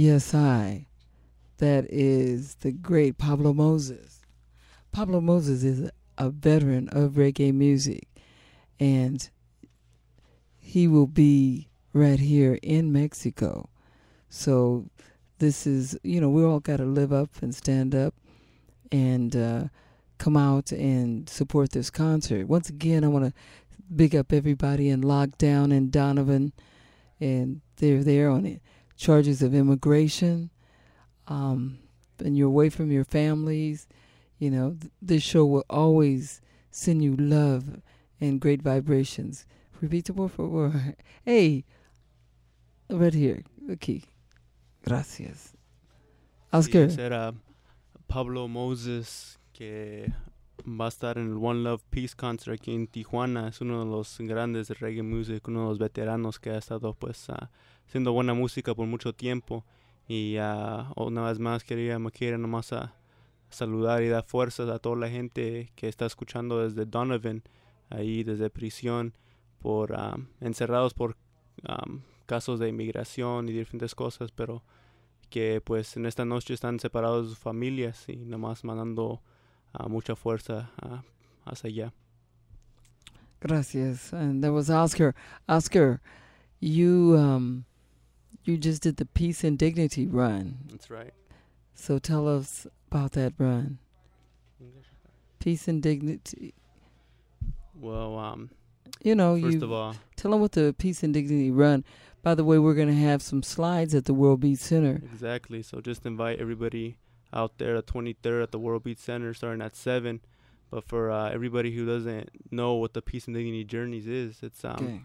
Yes, I. That is the great Pablo Moses. Pablo Moses is a veteran of reggae music, and he will be right here in Mexico. So, this is, you know, we all got to live up and stand up and uh, come out and support this concert. Once again, I want to big up everybody in lockdown and Donovan, and they're there on it charges of immigration, um, and you're away from your families, you know, th- this show will always send you love and great vibrations. Repita, por favor. Hey, right here. Okay. Gracias. Oscar. Sí, era Pablo Moses, que va a estar en el One Love Peace Concert aquí en Tijuana. Es uno de los grandes de reggae music, uno de los veteranos que ha estado pues ah, haciendo buena música por mucho tiempo. Y ah, una vez más quería, me quiere nomás a saludar y dar fuerzas a toda la gente que está escuchando desde Donovan, ahí desde prisión, por ah, encerrados por ah, casos de inmigración y diferentes cosas, pero que pues en esta noche están separados familias y nada más mandando ah, mucha fuerza ah, hacia allá. Gracias. And that was Oscar. Oscar, you um, you just did the Peace and Dignity run. That's right. So tell us about that run. Peace and Dignity. Well, um, You know, first you of all, tell them what the Peace and Dignity run. By the way, we're going to have some slides at the World Beat Center. exactly. So just invite everybody out there, the 23rd at the World Beat Center, starting at seven. But for uh, everybody who doesn't know what the Peace and Dignity Journeys is, it's um, Okay.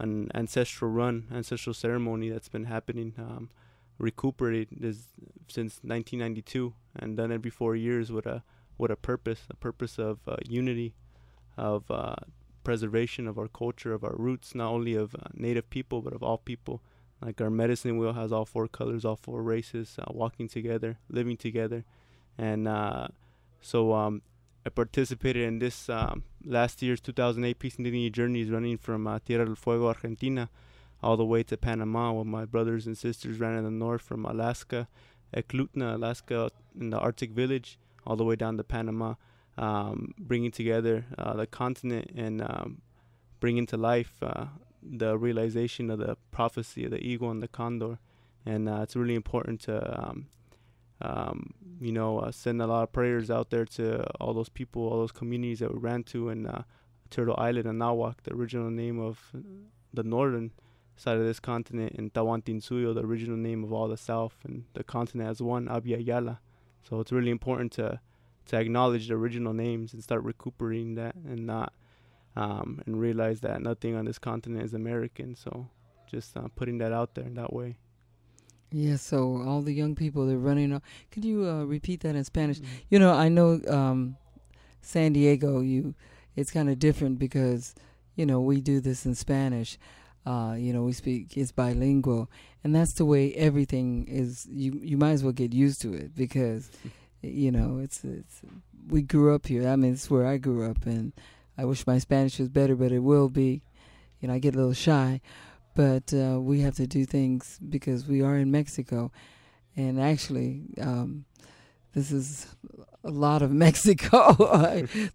An ancestral run, ancestral ceremony that's been happening, um, recuperated since 1992 and done every four years with a with a purpose, a purpose of uh, unity, of uh, preservation of our culture, of our roots, not only of uh, native people but of all people. Like our medicine wheel has all four colors, all four races, uh, walking together, living together, and uh, so um, I participated in this um, last year's 2008 Peace and Dignity Journeys running from uh, Tierra del Fuego, Argentina, all the way to Panama, where my brothers and sisters ran in the north from Alaska, Eklutna, Alaska, in the Arctic village, all the way down to Panama, um, bringing together uh, the continent and um, bringing to life uh, the realization of the prophecy of the eagle and the condor. And uh, it's really important to um, um, you know, uh, send a lot of prayers out there to all those people, all those communities that we ran to in uh, Turtle Island and Nawak, the original name of the northern side of this continent, and Tawantinsuyo, the original name of all the south, and the continent as one, Abya Yala. So it's really important to to acknowledge the original names and start recuperating that, and not um, and realize that nothing on this continent is American. So just uh, putting that out there in that way. Yeah, so all the young people they're running. on- Could you uh, repeat that in Spanish? You know, I know um, San Diego. You, it's kind of different because you know we do this in Spanish. Uh, you know, we speak it's bilingual, and that's the way everything is. You you might as well get used to it because you know it's it's we grew up here. I mean, it's where I grew up, and I wish my Spanish was better, but it will be. You know, I get a little shy, but uh, we have to do things because we are in Mexico, and actually, um, this is a lot of Mexico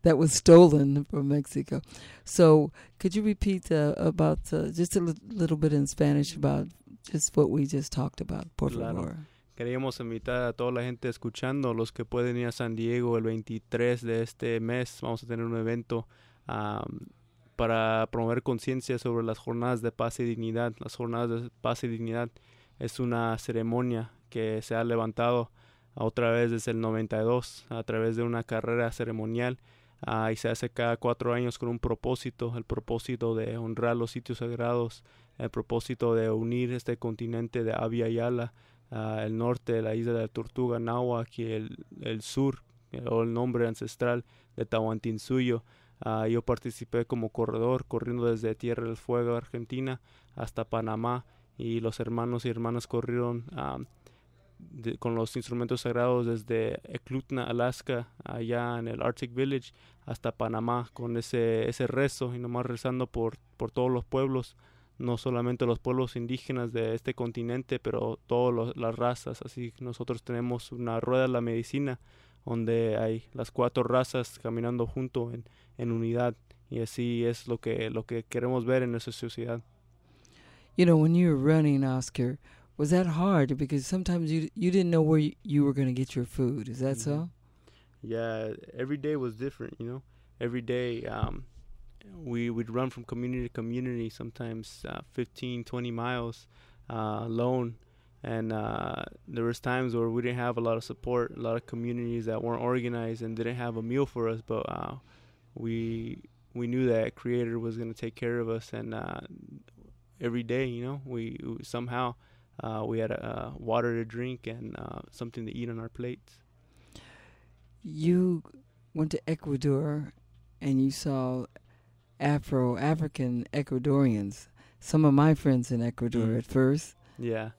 that was stolen from Mexico. So, could you repeat uh, about uh, just a little bit in Spanish about just what we just talked about, por Claro. favor? Queríamos invitar a toda la gente escuchando, los que pueden ir a San Diego el 23 de este mes. Vamos a tener un evento am, para promover conciencia sobre las jornadas de paz y dignidad. Las jornadas de paz y dignidad es una ceremonia que se ha levantado otra vez desde el 92 a través de una carrera ceremonial y se hace cada cuatro años con un propósito, el propósito de honrar los sitios sagrados, el propósito de unir este continente de Abya Yala ah, el norte de la isla de Tortuga, Nahuac, y el, el sur, el nombre ancestral de Tahuantinsuyo. Ah, yo participé como corredor, corriendo desde Tierra del Fuego, Argentina, hasta Panamá, y los hermanos y hermanas corrieron ah, de- con los instrumentos sagrados desde Eklutna, Alaska, allá en el Arctic Village, hasta Panamá, con ese, ese rezo, y nomás rezando por, por todos los pueblos no solamente los pueblos indígenas de este continente, pero todas las razas. Así que nosotros tenemos una rueda de la medicina donde hay las cuatro razas caminando junto en, en unidad y así es lo que lo que queremos ver en nuestra sociedad. You know, when you were running, Oscar, was that hard? Because sometimes you you didn't know where you, you were going to get your food. Is that so? Yeah, every day was different, you know. Every day um, we would run from community to community, sometimes uh, 15, 20 miles uh, alone. And uh, there was times where we didn't have a lot of support, a lot of communities that weren't organized and didn't have a meal for us. But uh, we we knew that Creator was going to take care of us, and uh, every day, you know, we, we somehow uh, we had uh, water to drink and uh, something to eat on our plates. You went to Ecuador, and you saw Afro African Ecuadorians. Some of my friends in Ecuador Mm. at first. Yeah,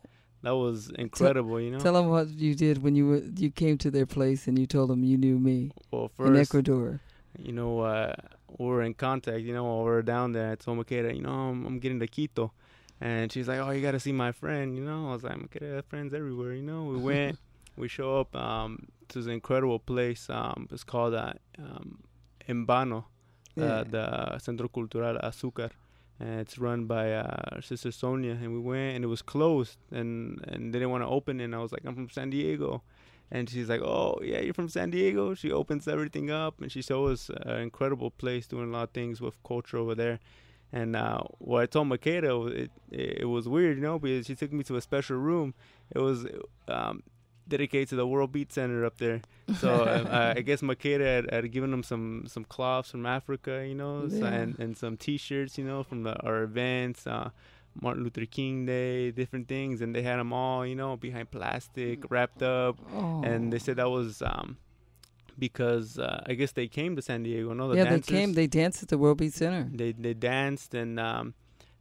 that was incredible. you know, Tell them what you did when you were, you came to their place and you told them you knew me well, in first, Ecuador. you know, uh, we were in contact. You know, while we were down there. I told Makeda, you know, I'm, I'm getting to Quito, And she's like, "Oh, you gotta see my friend," you know. I was like, "Okay, I have friends everywhere," you know. We went, we show up um, to this incredible place. Um, it's called uh, um, Embano, Yeah. uh, the Centro Cultural Azúcar, and it's run by uh, sister Sonia. And we went, and it was closed, and and they didn't want to open it. And I was like, "I'm from San Diego." And she's like, "Oh, yeah, you're from San Diego." She opens everything up, and she showed us an incredible place, doing a lot of things with culture over there. And uh, what I told Makeda, it, it it was weird, you know, because she took me to a special room. It was um, dedicated to the World Beat Center up there. So uh, I guess Makeda had, had given them some some cloths from Africa, you know, so- and and some T-shirts, you know, from the, our events. Uh, Martin Luther King Day, different things, and they had them all, you know, behind plastic, wrapped up, Oh. and they said that was um, because uh, I guess they came to San Diego. No, the yeah, dancers, they came. They danced at the World Beat Center. they they danced, and um,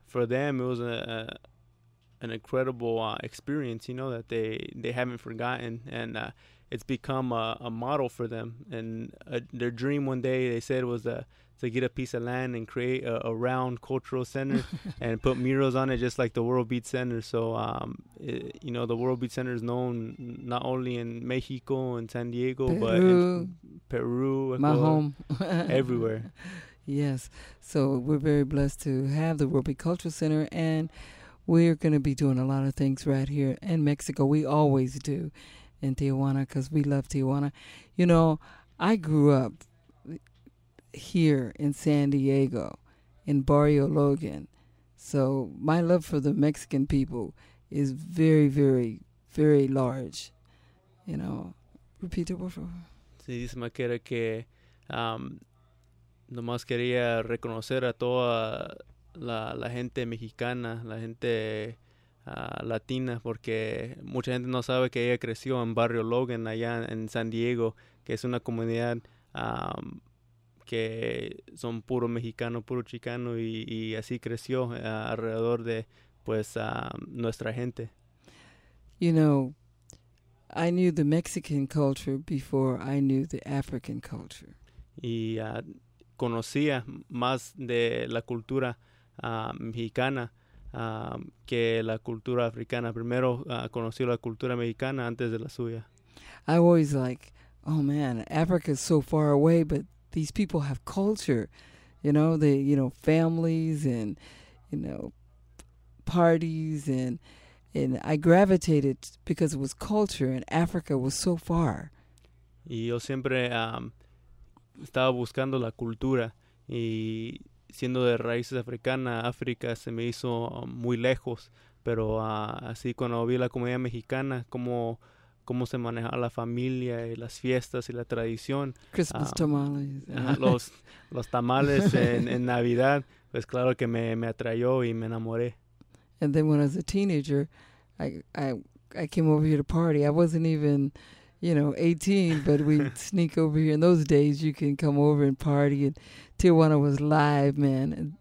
for them it was a, a an incredible uh, experience. You know that they they haven't forgotten, and uh, it's become a, a model for them. And uh, their dream one day they said was uh, to get a piece of land and create a, a round cultural center and put murals on it, just like the World Beat Center. So um, it, you know the World Beat Center is known not only in Mexico and San Diego, but in Peru, My Ecuador, home. everywhere. Yes. So we're very blessed to have the World Beat Cultural Center, and we're going to be doing a lot of things right here in Mexico. We always do in Tijuana because we love Tijuana. You know, I grew up here in San Diego, in Barrio Logan. So my love for the Mexican people is very, very, very large. You know, repeat it, por favor. Sí, dice Makeda que am, nomás quería reconocer a toda la, la gente mexicana, la gente ah, latina, porque mucha gente no sabe que ella creció en Barrio Logan, allá en San Diego, que es una comunidad que son puro mexicano, puro chicano, y, y así creció ah, alrededor de pues am, nuestra gente. You know, I knew the Mexican culture before I knew the African culture. y ah, conocía más de la cultura ah, mexicana ah, que la cultura africana. Primero ah, conocí la cultura mexicana antes de la suya. I always like, oh man, Africa's so far away, but these people have culture. You know, they, you know, families and, you know, parties and, and I gravitated because it was culture and Africa was so far. Y yo siempre am, estaba buscando la cultura y siendo de raíces africanas, África se me hizo muy lejos, pero ah, así cuando vi la comunidad mexicana, cómo, cómo se manejaba la familia y las fiestas y la tradición, Christmas Ah, tamales. Los, los tamales en, en Navidad, pues claro que me, me atrayó y me enamoré. And then when I was a teenager, I I I came over here to party. I wasn't even, you know, 18, but we'd sneak over here. In those days, you can come over and party, and Tijuana was live, man. And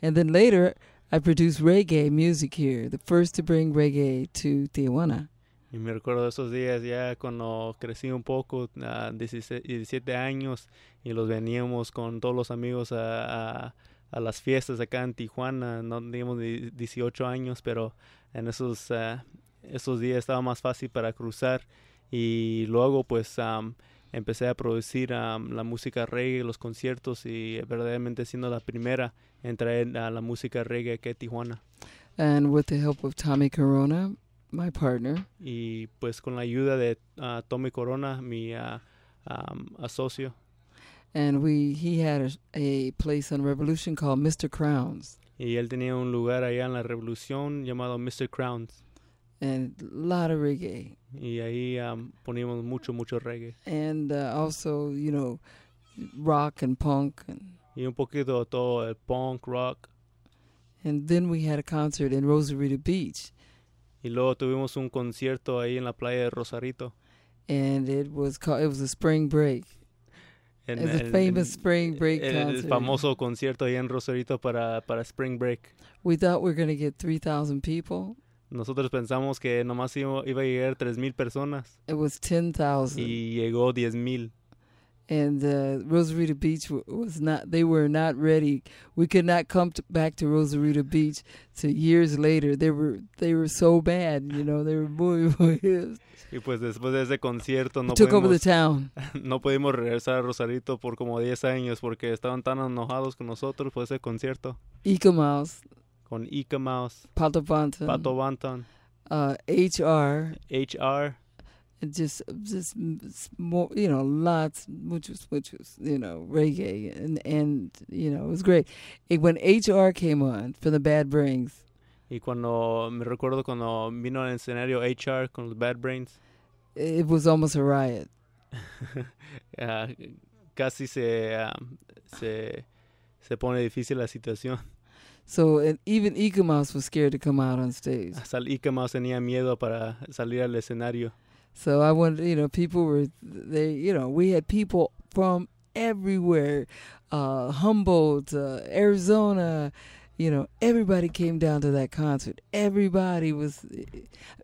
and then later, I produced reggae music here, the first to bring reggae to Tijuana. Y me recuerdo esos días ya cuando crecí un poco, a 16 17 años, y los veníamos con todos los amigos a, a, a las fiestas acá en Tijuana. No teníamos 18 años, pero en esos, ah, esos días estaba más fácil para cruzar. Y luego pues am, empecé a producir am, la música reggae, los conciertos, y verdaderamente siendo la primera en traer a la música reggae aquí a Tijuana. And with the help of Tommy Corona, my partner, y pues con la ayuda de ah, Tommy Corona, mi ah, am, asocio, and we he had a, a place on Revolution called Mr. Crowns, y él tenía un lugar allá en la Revolución llamado Mr. Crowns, and a lot of reggae. y ahí am, poníamos mucho, mucho reggae, and uh, also you know rock and punk and y un poquito de todo el punk, rock, and then we had a concert in Rosarito Beach y luego tuvimos un concierto ahí en la playa de Rosarito. and it was called it was a spring break En, It's a en- famous en- spring break el, el concert. famoso concierto ahí en Rosarito para, para Spring Break. we thought we were going to get 3000 people Nosotros pensamos que nomás iba, iba a llegar 3.000 personas it was 10,000 y llegó 10.000. and uh, Rosarita Beach was not. They were not ready. We could not come to, back to Rosarita Beach to years later. They were they were so bad. You know, they were muy, muy Y pues después de ese concierto no took over the pudimos, town. no pudimos regresar a Rosarito por como 10 años porque estaban tan enojados con nosotros por ese concierto. Ica Mouse, Con Ika Mouse, Pato Banton, Pato Banton, uh, HR, HR, just just more you know lots muchos muchos you know reggae and and you know it was great. It, when hr came on for the bad brains. Y cuando me recuerdo cuando vino al escenario HR con los Bad Brains, it was almost a riot. Ah, casi se, ah, se, se pone difícil la situación. So and even Eek-A-Mouse was scared to come out on stage. Hasta Ika Mouse tenía miedo para salir al escenario. so i wanted you know people were they you know we had people from everywhere uh humboldt uh, arizona you know everybody came down to that concert. Everybody was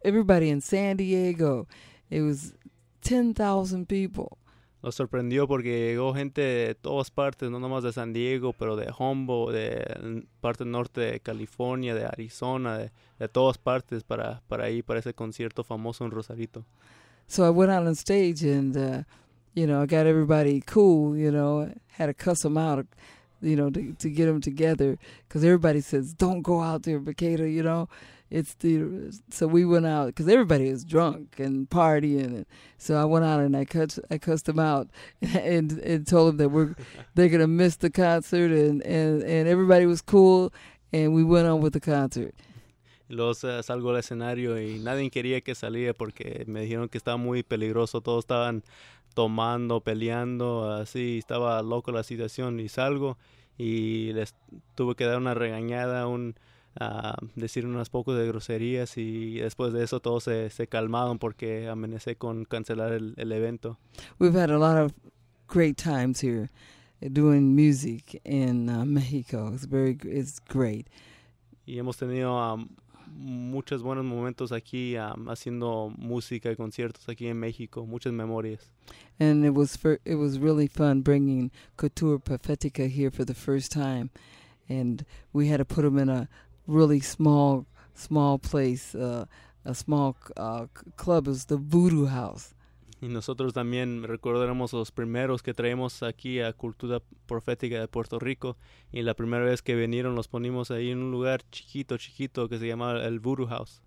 everybody in san diego. It was 10,000 people Nos sorprendió porque llegó gente de todas partes, no nomás de San Diego, pero de Humboldt, de parte norte de California, de Arizona, de, de todas partes para, para ir para ese concierto famoso en Rosarito. so i went out on stage and uh you know i got everybody cool you know had to cuss them out you know to, to get them together because everybody says don't go out there Bakeda, you know it's the so we went out because everybody was drunk and partying and so i went out and i cut i cussed them out and and told them that we're they're gonna miss the concert and and and everybody was cool and we went on with the concert. Luego sa- salgo al escenario y nadie quería que saliera porque me dijeron que estaba muy peligroso, todos estaban tomando, peleando, así, estaba loco la situación y salgo y les tuve que dar una regañada, un ah, decir unas pocas de groserías y después de eso todos se, se calmaron porque amenacé con cancelar el, el evento. we've had a lot of great times here doing music in uh, Mexico. It's very it's great. Y hemos tenido am, muchos buenos momentos aquí am, haciendo música y conciertos aquí en México, muchas memorias. And it was for, it was really fun bringing Couture Profetica here for the first time. And we had to put them in a really small small place, uh, a small uh, club. is the Voodoo House. Y nosotros también, recuerdo, éramos los primeros que traemos aquí a Cultura Profética de Puerto Rico. Y la primera vez que vinieron los ponimos ahí en un lugar chiquito, chiquito que se llamaba el Voodoo House.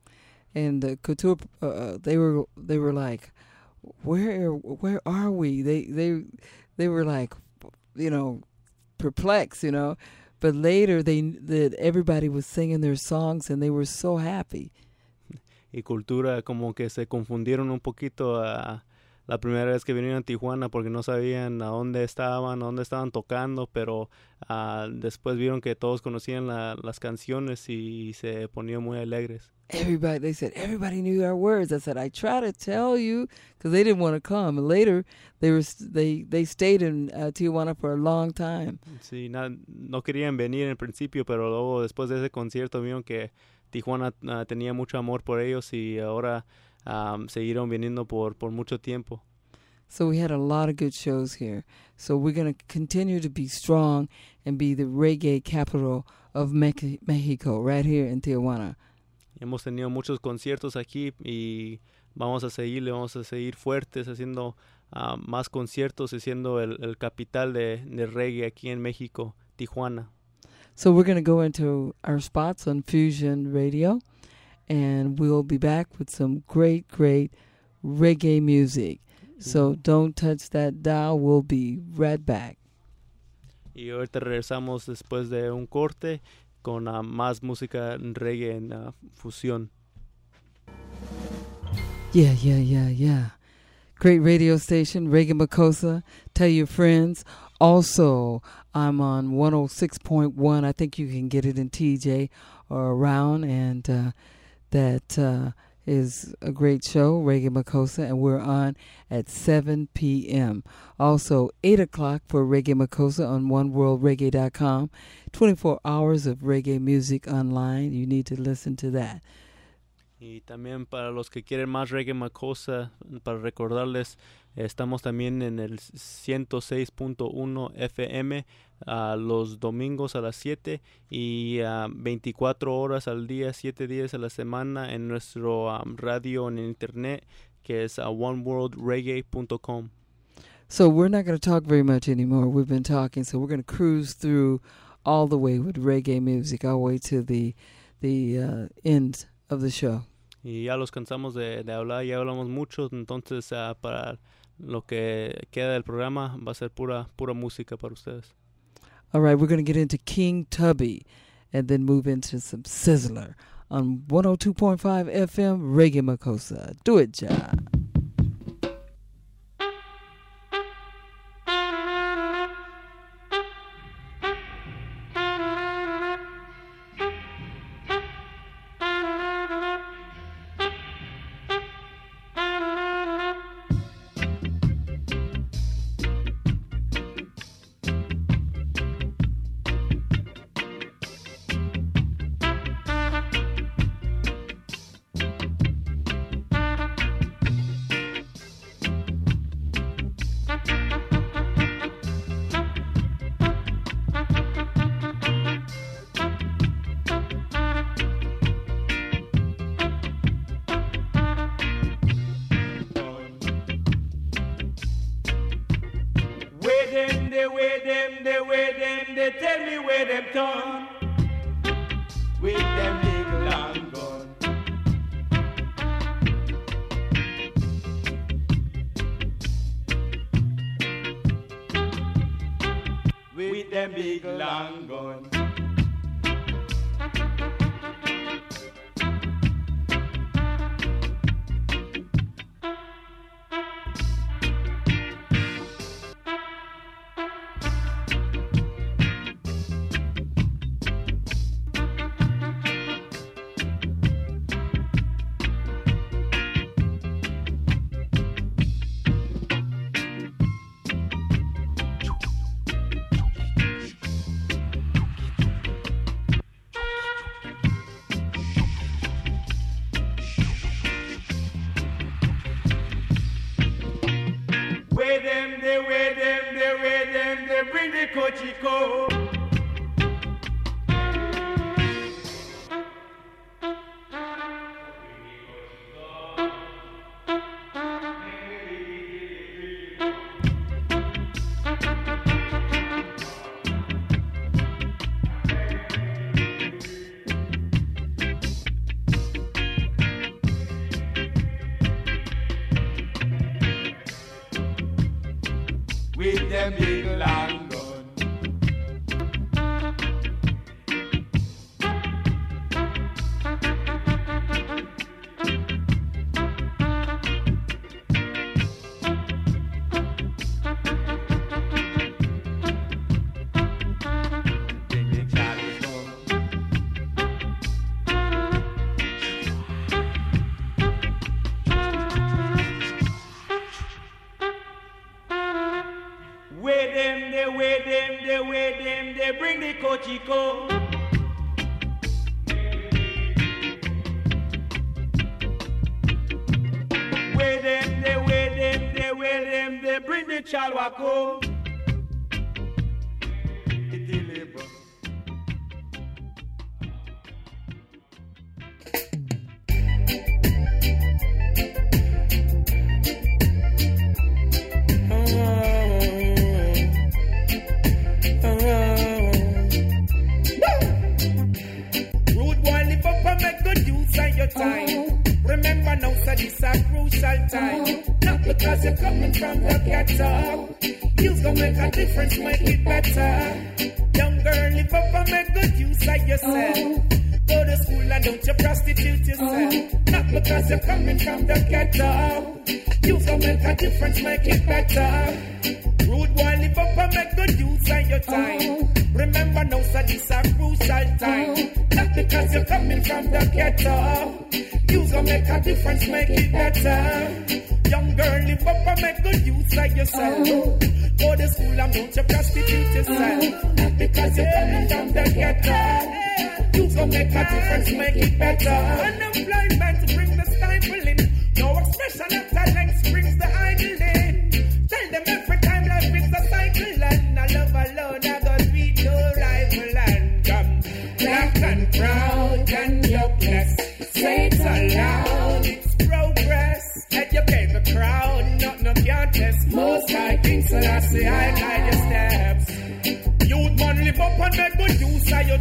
and the Cultura uh, uh, they were they were like where where are we they they they were like you know perplexed you know but later they that everybody was singing their songs and they were so happy. Y Cultura como que se confundieron un poquito a la primera vez que vinieron a Tijuana porque no sabían a dónde estaban, a dónde estaban tocando, pero ah, después vieron que todos conocían la- las canciones y se ponían muy alegres. everybody they said everybody knew our words. I said i try to tell you because they didn't want to come. And later they were they they stayed in uh, tijuana for a long time. Sí, na- no querían venir en principio, pero luego después de ese concierto vieron que Tijuana ah, tenía mucho amor por ellos y ahora am, siguieron viniendo por, por mucho tiempo. So we had a lot of good shows here. So we're going to continue to be strong and be the reggae capital of Mex- Mexico right here in Tijuana. Hemos tenido muchos conciertos aquí y vamos a seguirle, vamos a seguir fuertes haciendo ah, más conciertos y siendo el, el capital de, de reggae aquí en México, Tijuana. So we're going to go into our spots on Fusion Radio and we'll be back with some great, great reggae music. So don't touch that dial. We'll be right back. Y ahorita regresamos después de un corte con ah, más música reggae en ah, fusión. Yeah, yeah, yeah, yeah. Great radio station, Reggae Makosa. Tell your friends. Also, I'm on 106.1. I think you can get it in TJ or around, and uh, that uh, is a great show, Reggae Makosa, and we're on at 7 p.m. Also, 8 o'clock for Reggae Makosa on OneWorldReggae.com. 24 hours of reggae music online. You need to listen to that. Y también para los que quieren más reggae macosa, para recordarles, estamos también en el 106.1 FM a los domingos a las 7 y a 24 horas al día, 7 días a la semana en nuestro radio en internet que es a oneworldreggae.com. So we're not going to talk very much anymore. We've been talking, so we're going to cruise through all the way with reggae music, all the way to the the uh, end of the show. Y ya los cansamos de, de hablar, ya hablamos mucho, entonces uh, para lo que queda del programa va a ser pura pura música para ustedes. All right, we're going to get into King Tubby and then move into some Sizzla on 102.5 FM Reggae Makosa. Do it, Ja. They where them, they where them, they tell me where them turn. With them Young girl, live up make good use of yourself. Go to school and don't you prostitute yourself. Not because you're coming from the ghetto. You's gonna make a difference, make it better. Rude boy, live up and make good use of your time. Remember now, so this a crucial time. Not because you're coming from the ghetto. You's gonna make a difference, make it better. Young girl, live up and make good use of yourself. Oh. Go to school and don't you prostitute yourself. Because you're coming from the ghetto. You gon' make a difference, make it better. Unemployment bring the stifling.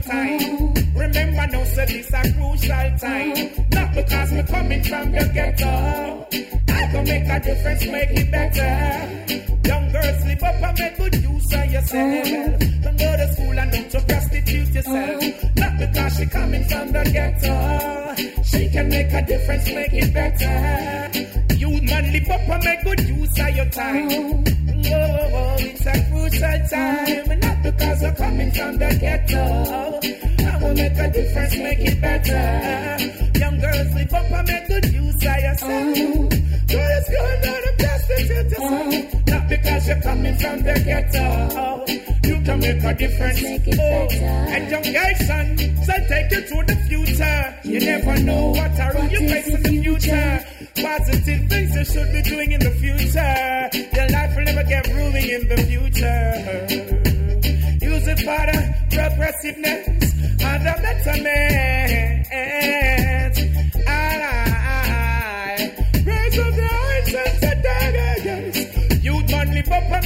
Time. Remember now, say this a crucial time. Not because me coming from the ghetto. I can make a difference, make it better. Young girls live up and make good use of yourself. Don't go to school and don't prostitute yourself. Not because she coming from the ghetto. She can make a difference, make it better. You man live up and make good use of your time. Oh, it's a crucial time. Not because we're coming from the ghetto. I will make a difference, make it better. Young girls live up and make good use of yourself. Girls going down and prostitute yourself. Not because you're coming from the ghetto. You can make a difference. Oh, education, so take you to the future. You never know what a road you face in the future. Positive things you should be doing in the future. Your life will never get ruined in the future. Use it for the progressiveness and the betterment.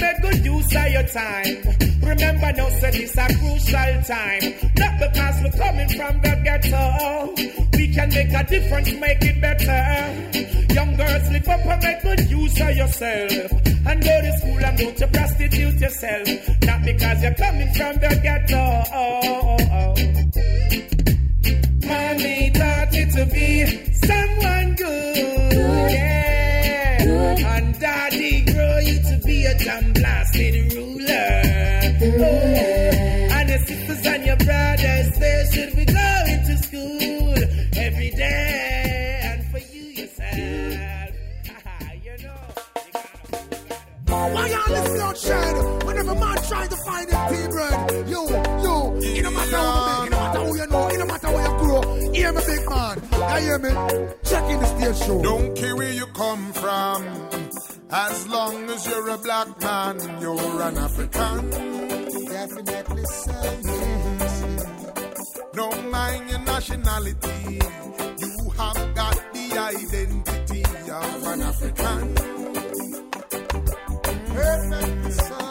Make good use of your time. Remember now, say this a crucial time. Not because we're coming from the ghetto. We can make a difference, make it better. Young girls live up and make good use of yourself. And go to school and don't you prostitute yourself. Not because you're coming from the ghetto. Mommy taught you to be someone good. Yeah. And daddy grow you to be a jam blasted ruler. Oh, and your sisters and your brothers, they should be going to school every day. And for you yourself, you know, you gotta. Why y'all listen outside? Whenever man trying to find his pea bread, you, you, it no matter who you be, it no matter who you know, it no matter where you grow. Hear me, big man. You hear me? Check in the stage show. Don't care where you come from. As long as you're a black man, you're an African. Definitely so. Don't mind your nationality. You have got the identity of an African. Perfect so.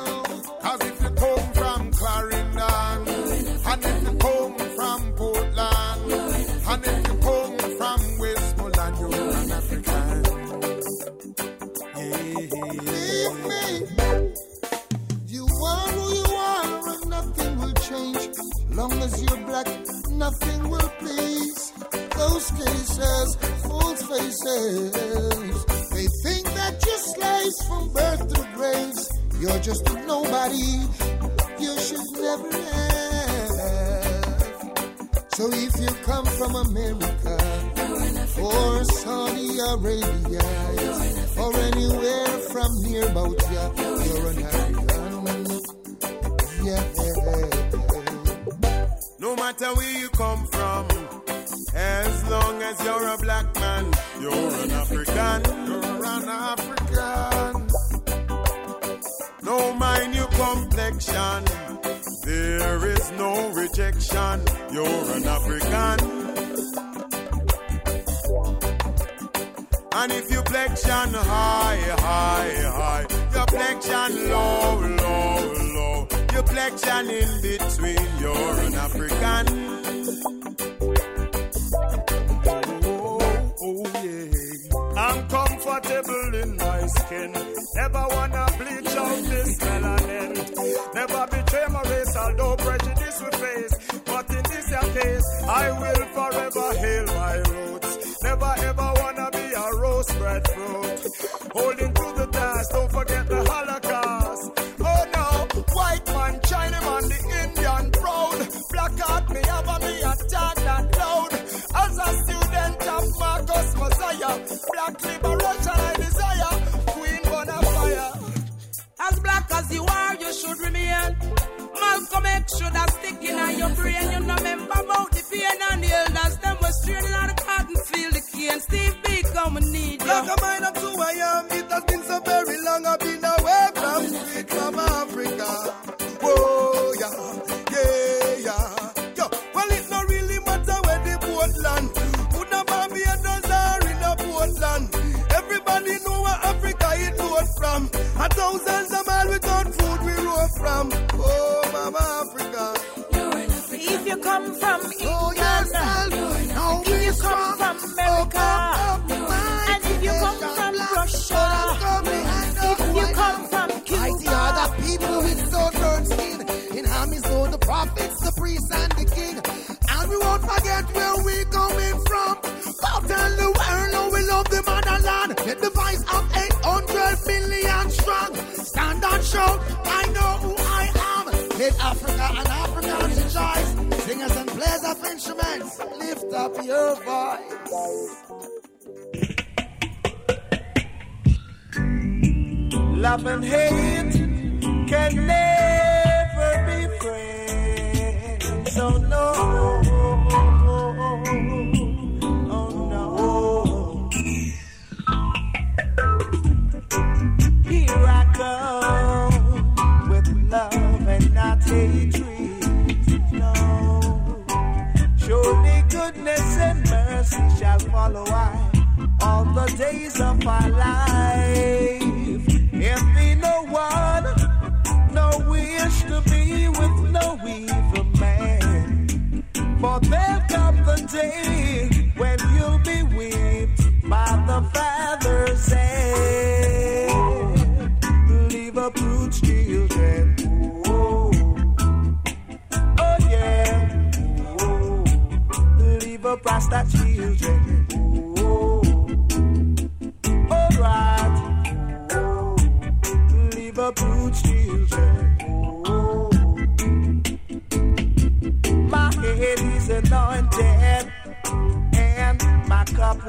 Cases, false faces. They think that you're slaves from birth to graves. You're just a nobody. You should never have. So if you come from America or Saudi Arabia or anywhere from near about ya, you're an African. Yeah. No matter where you come from, as long as you're a black man, you're an African. You're an African. No mind your complexion, there is no rejection. You're an African. And if you flexion high, high, high, your flexion low, low, low, your flexion in between, you're an African. Oh, yeah. I'm comfortable in my skin. Never wanna bleach out this melanin. Never betray my race, although prejudice we face. But in this case, I will forever hail my roots. Never ever wanna be a rose bred fruit. Holding girl. Malcolm X should have stick in on your brain. You know, remember about the pain and the elders. Them was straining on the cotton field, the cane. Steve B, come and need you. Like a mine up to Miami, it has been so very long. I've been come from Oh. England, if you come from Oh, America, and if you come from. Russia, Oh, if you come from I see Cuba, other people with sunburned skin. In armies, so the prophets, the priests, and the king. And we won't forget where we're coming from. Go tell the world how we love the motherland. Let the voice of 800 million strong. Stand and shout, lift up your voice. Love and hate can never be friends. Oh no. Follow I all the days of our life. If be no one, no wish to be with no evil man. For there come the day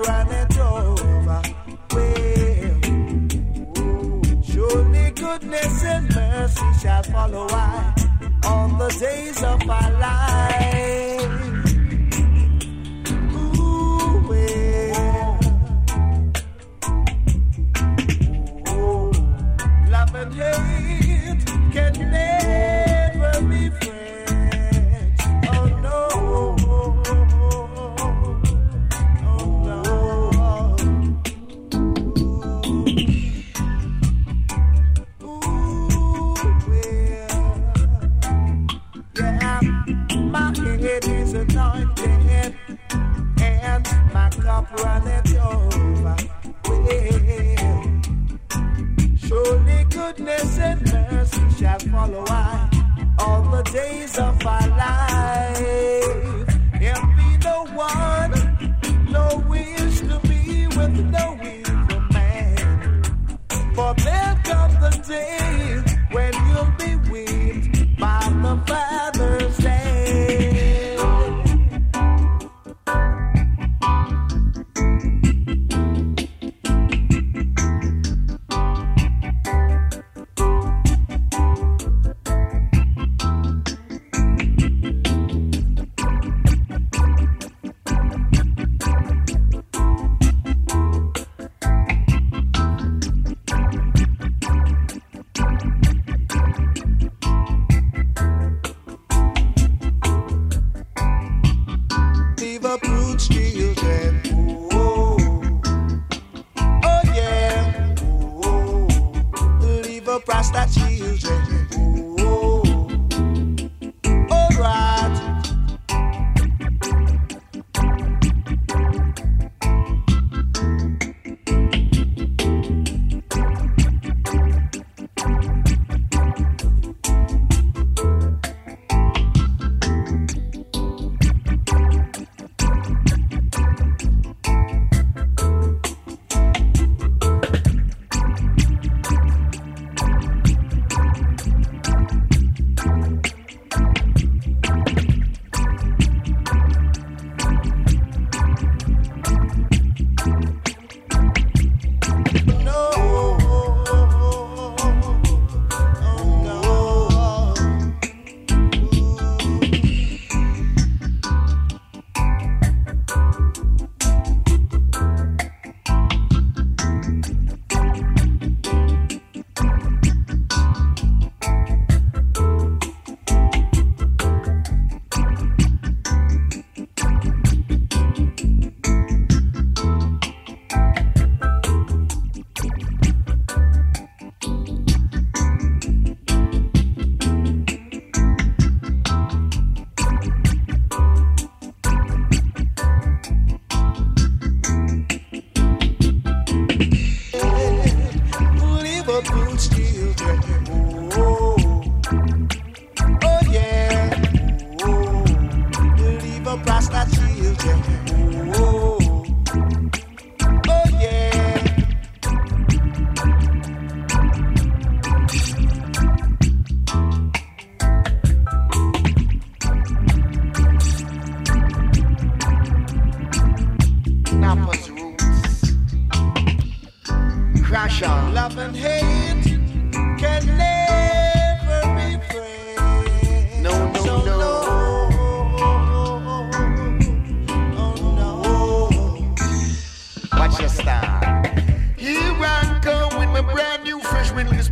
cup runneth over. Well, surely goodness and mercy shall follow I all the days of my life. Shall follow I. All the days of our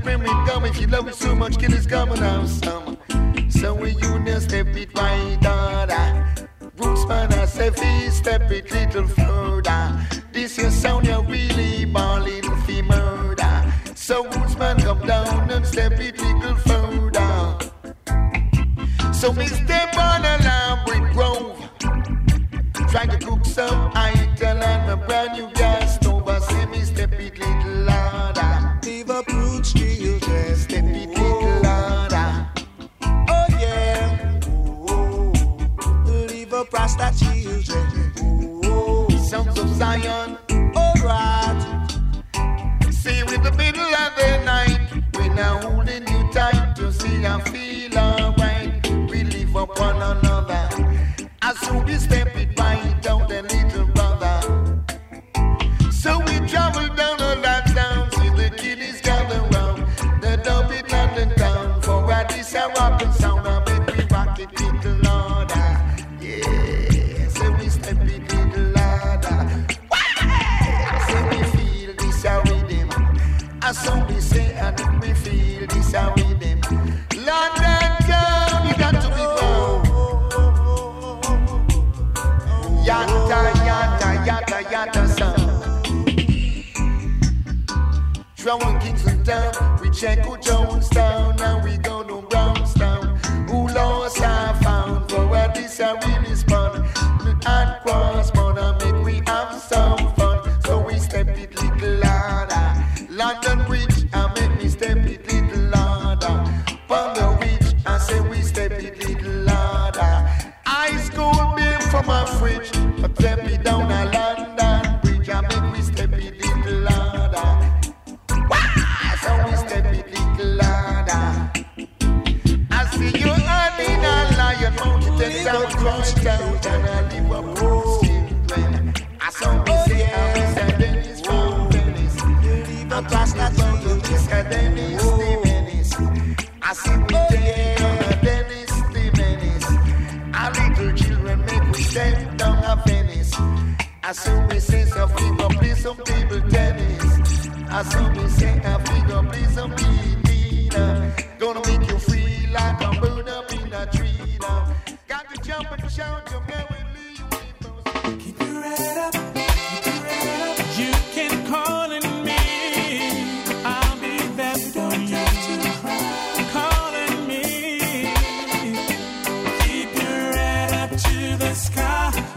when we go. If you love me so much, kill is and have some. So we now step it right daughter, Roots man, I say, please step it little further. This your sound, you really ballin' for murder. So roots man, come down and step it little further. So, Mr.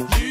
You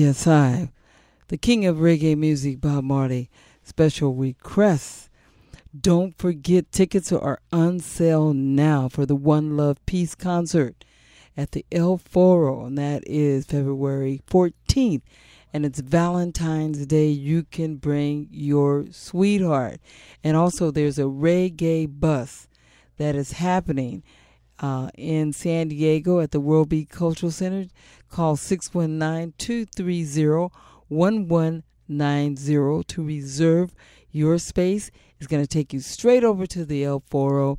Yes, hi. The King of Reggae Music, Bob Marley. Special requests. Don't forget tickets are on sale now for the One Love Peace concert at the El Foro, and that is February 14th. And it's Valentine's Day. You can bring your sweetheart. And also, there's a reggae bus that is happening uh, in San Diego at the WorldBeat Cultural Center Call 619 230 1190 to reserve your space. It's going to take you straight over to the El oh.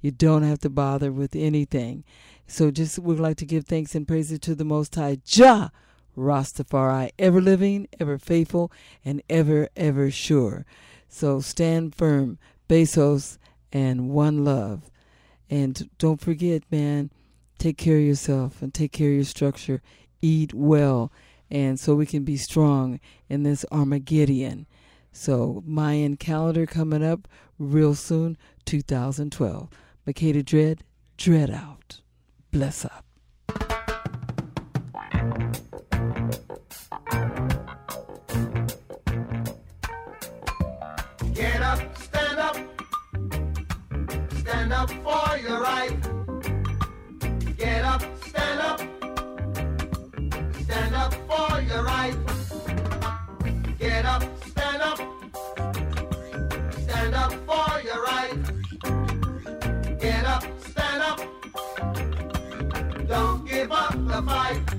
You don't have to bother with anything. So just would like to give thanks and praises to the Most High Jah Rastafari, ever living, ever faithful, and ever, ever sure. So stand firm, Bezos, and one love. And don't forget, man, take care of yourself and take care of your structure. Eat well, and so we can be strong in this Armageddon. So Mayan calendar coming up real soon, 2012. Makeda Dread, Dread out. Bless up. Fight.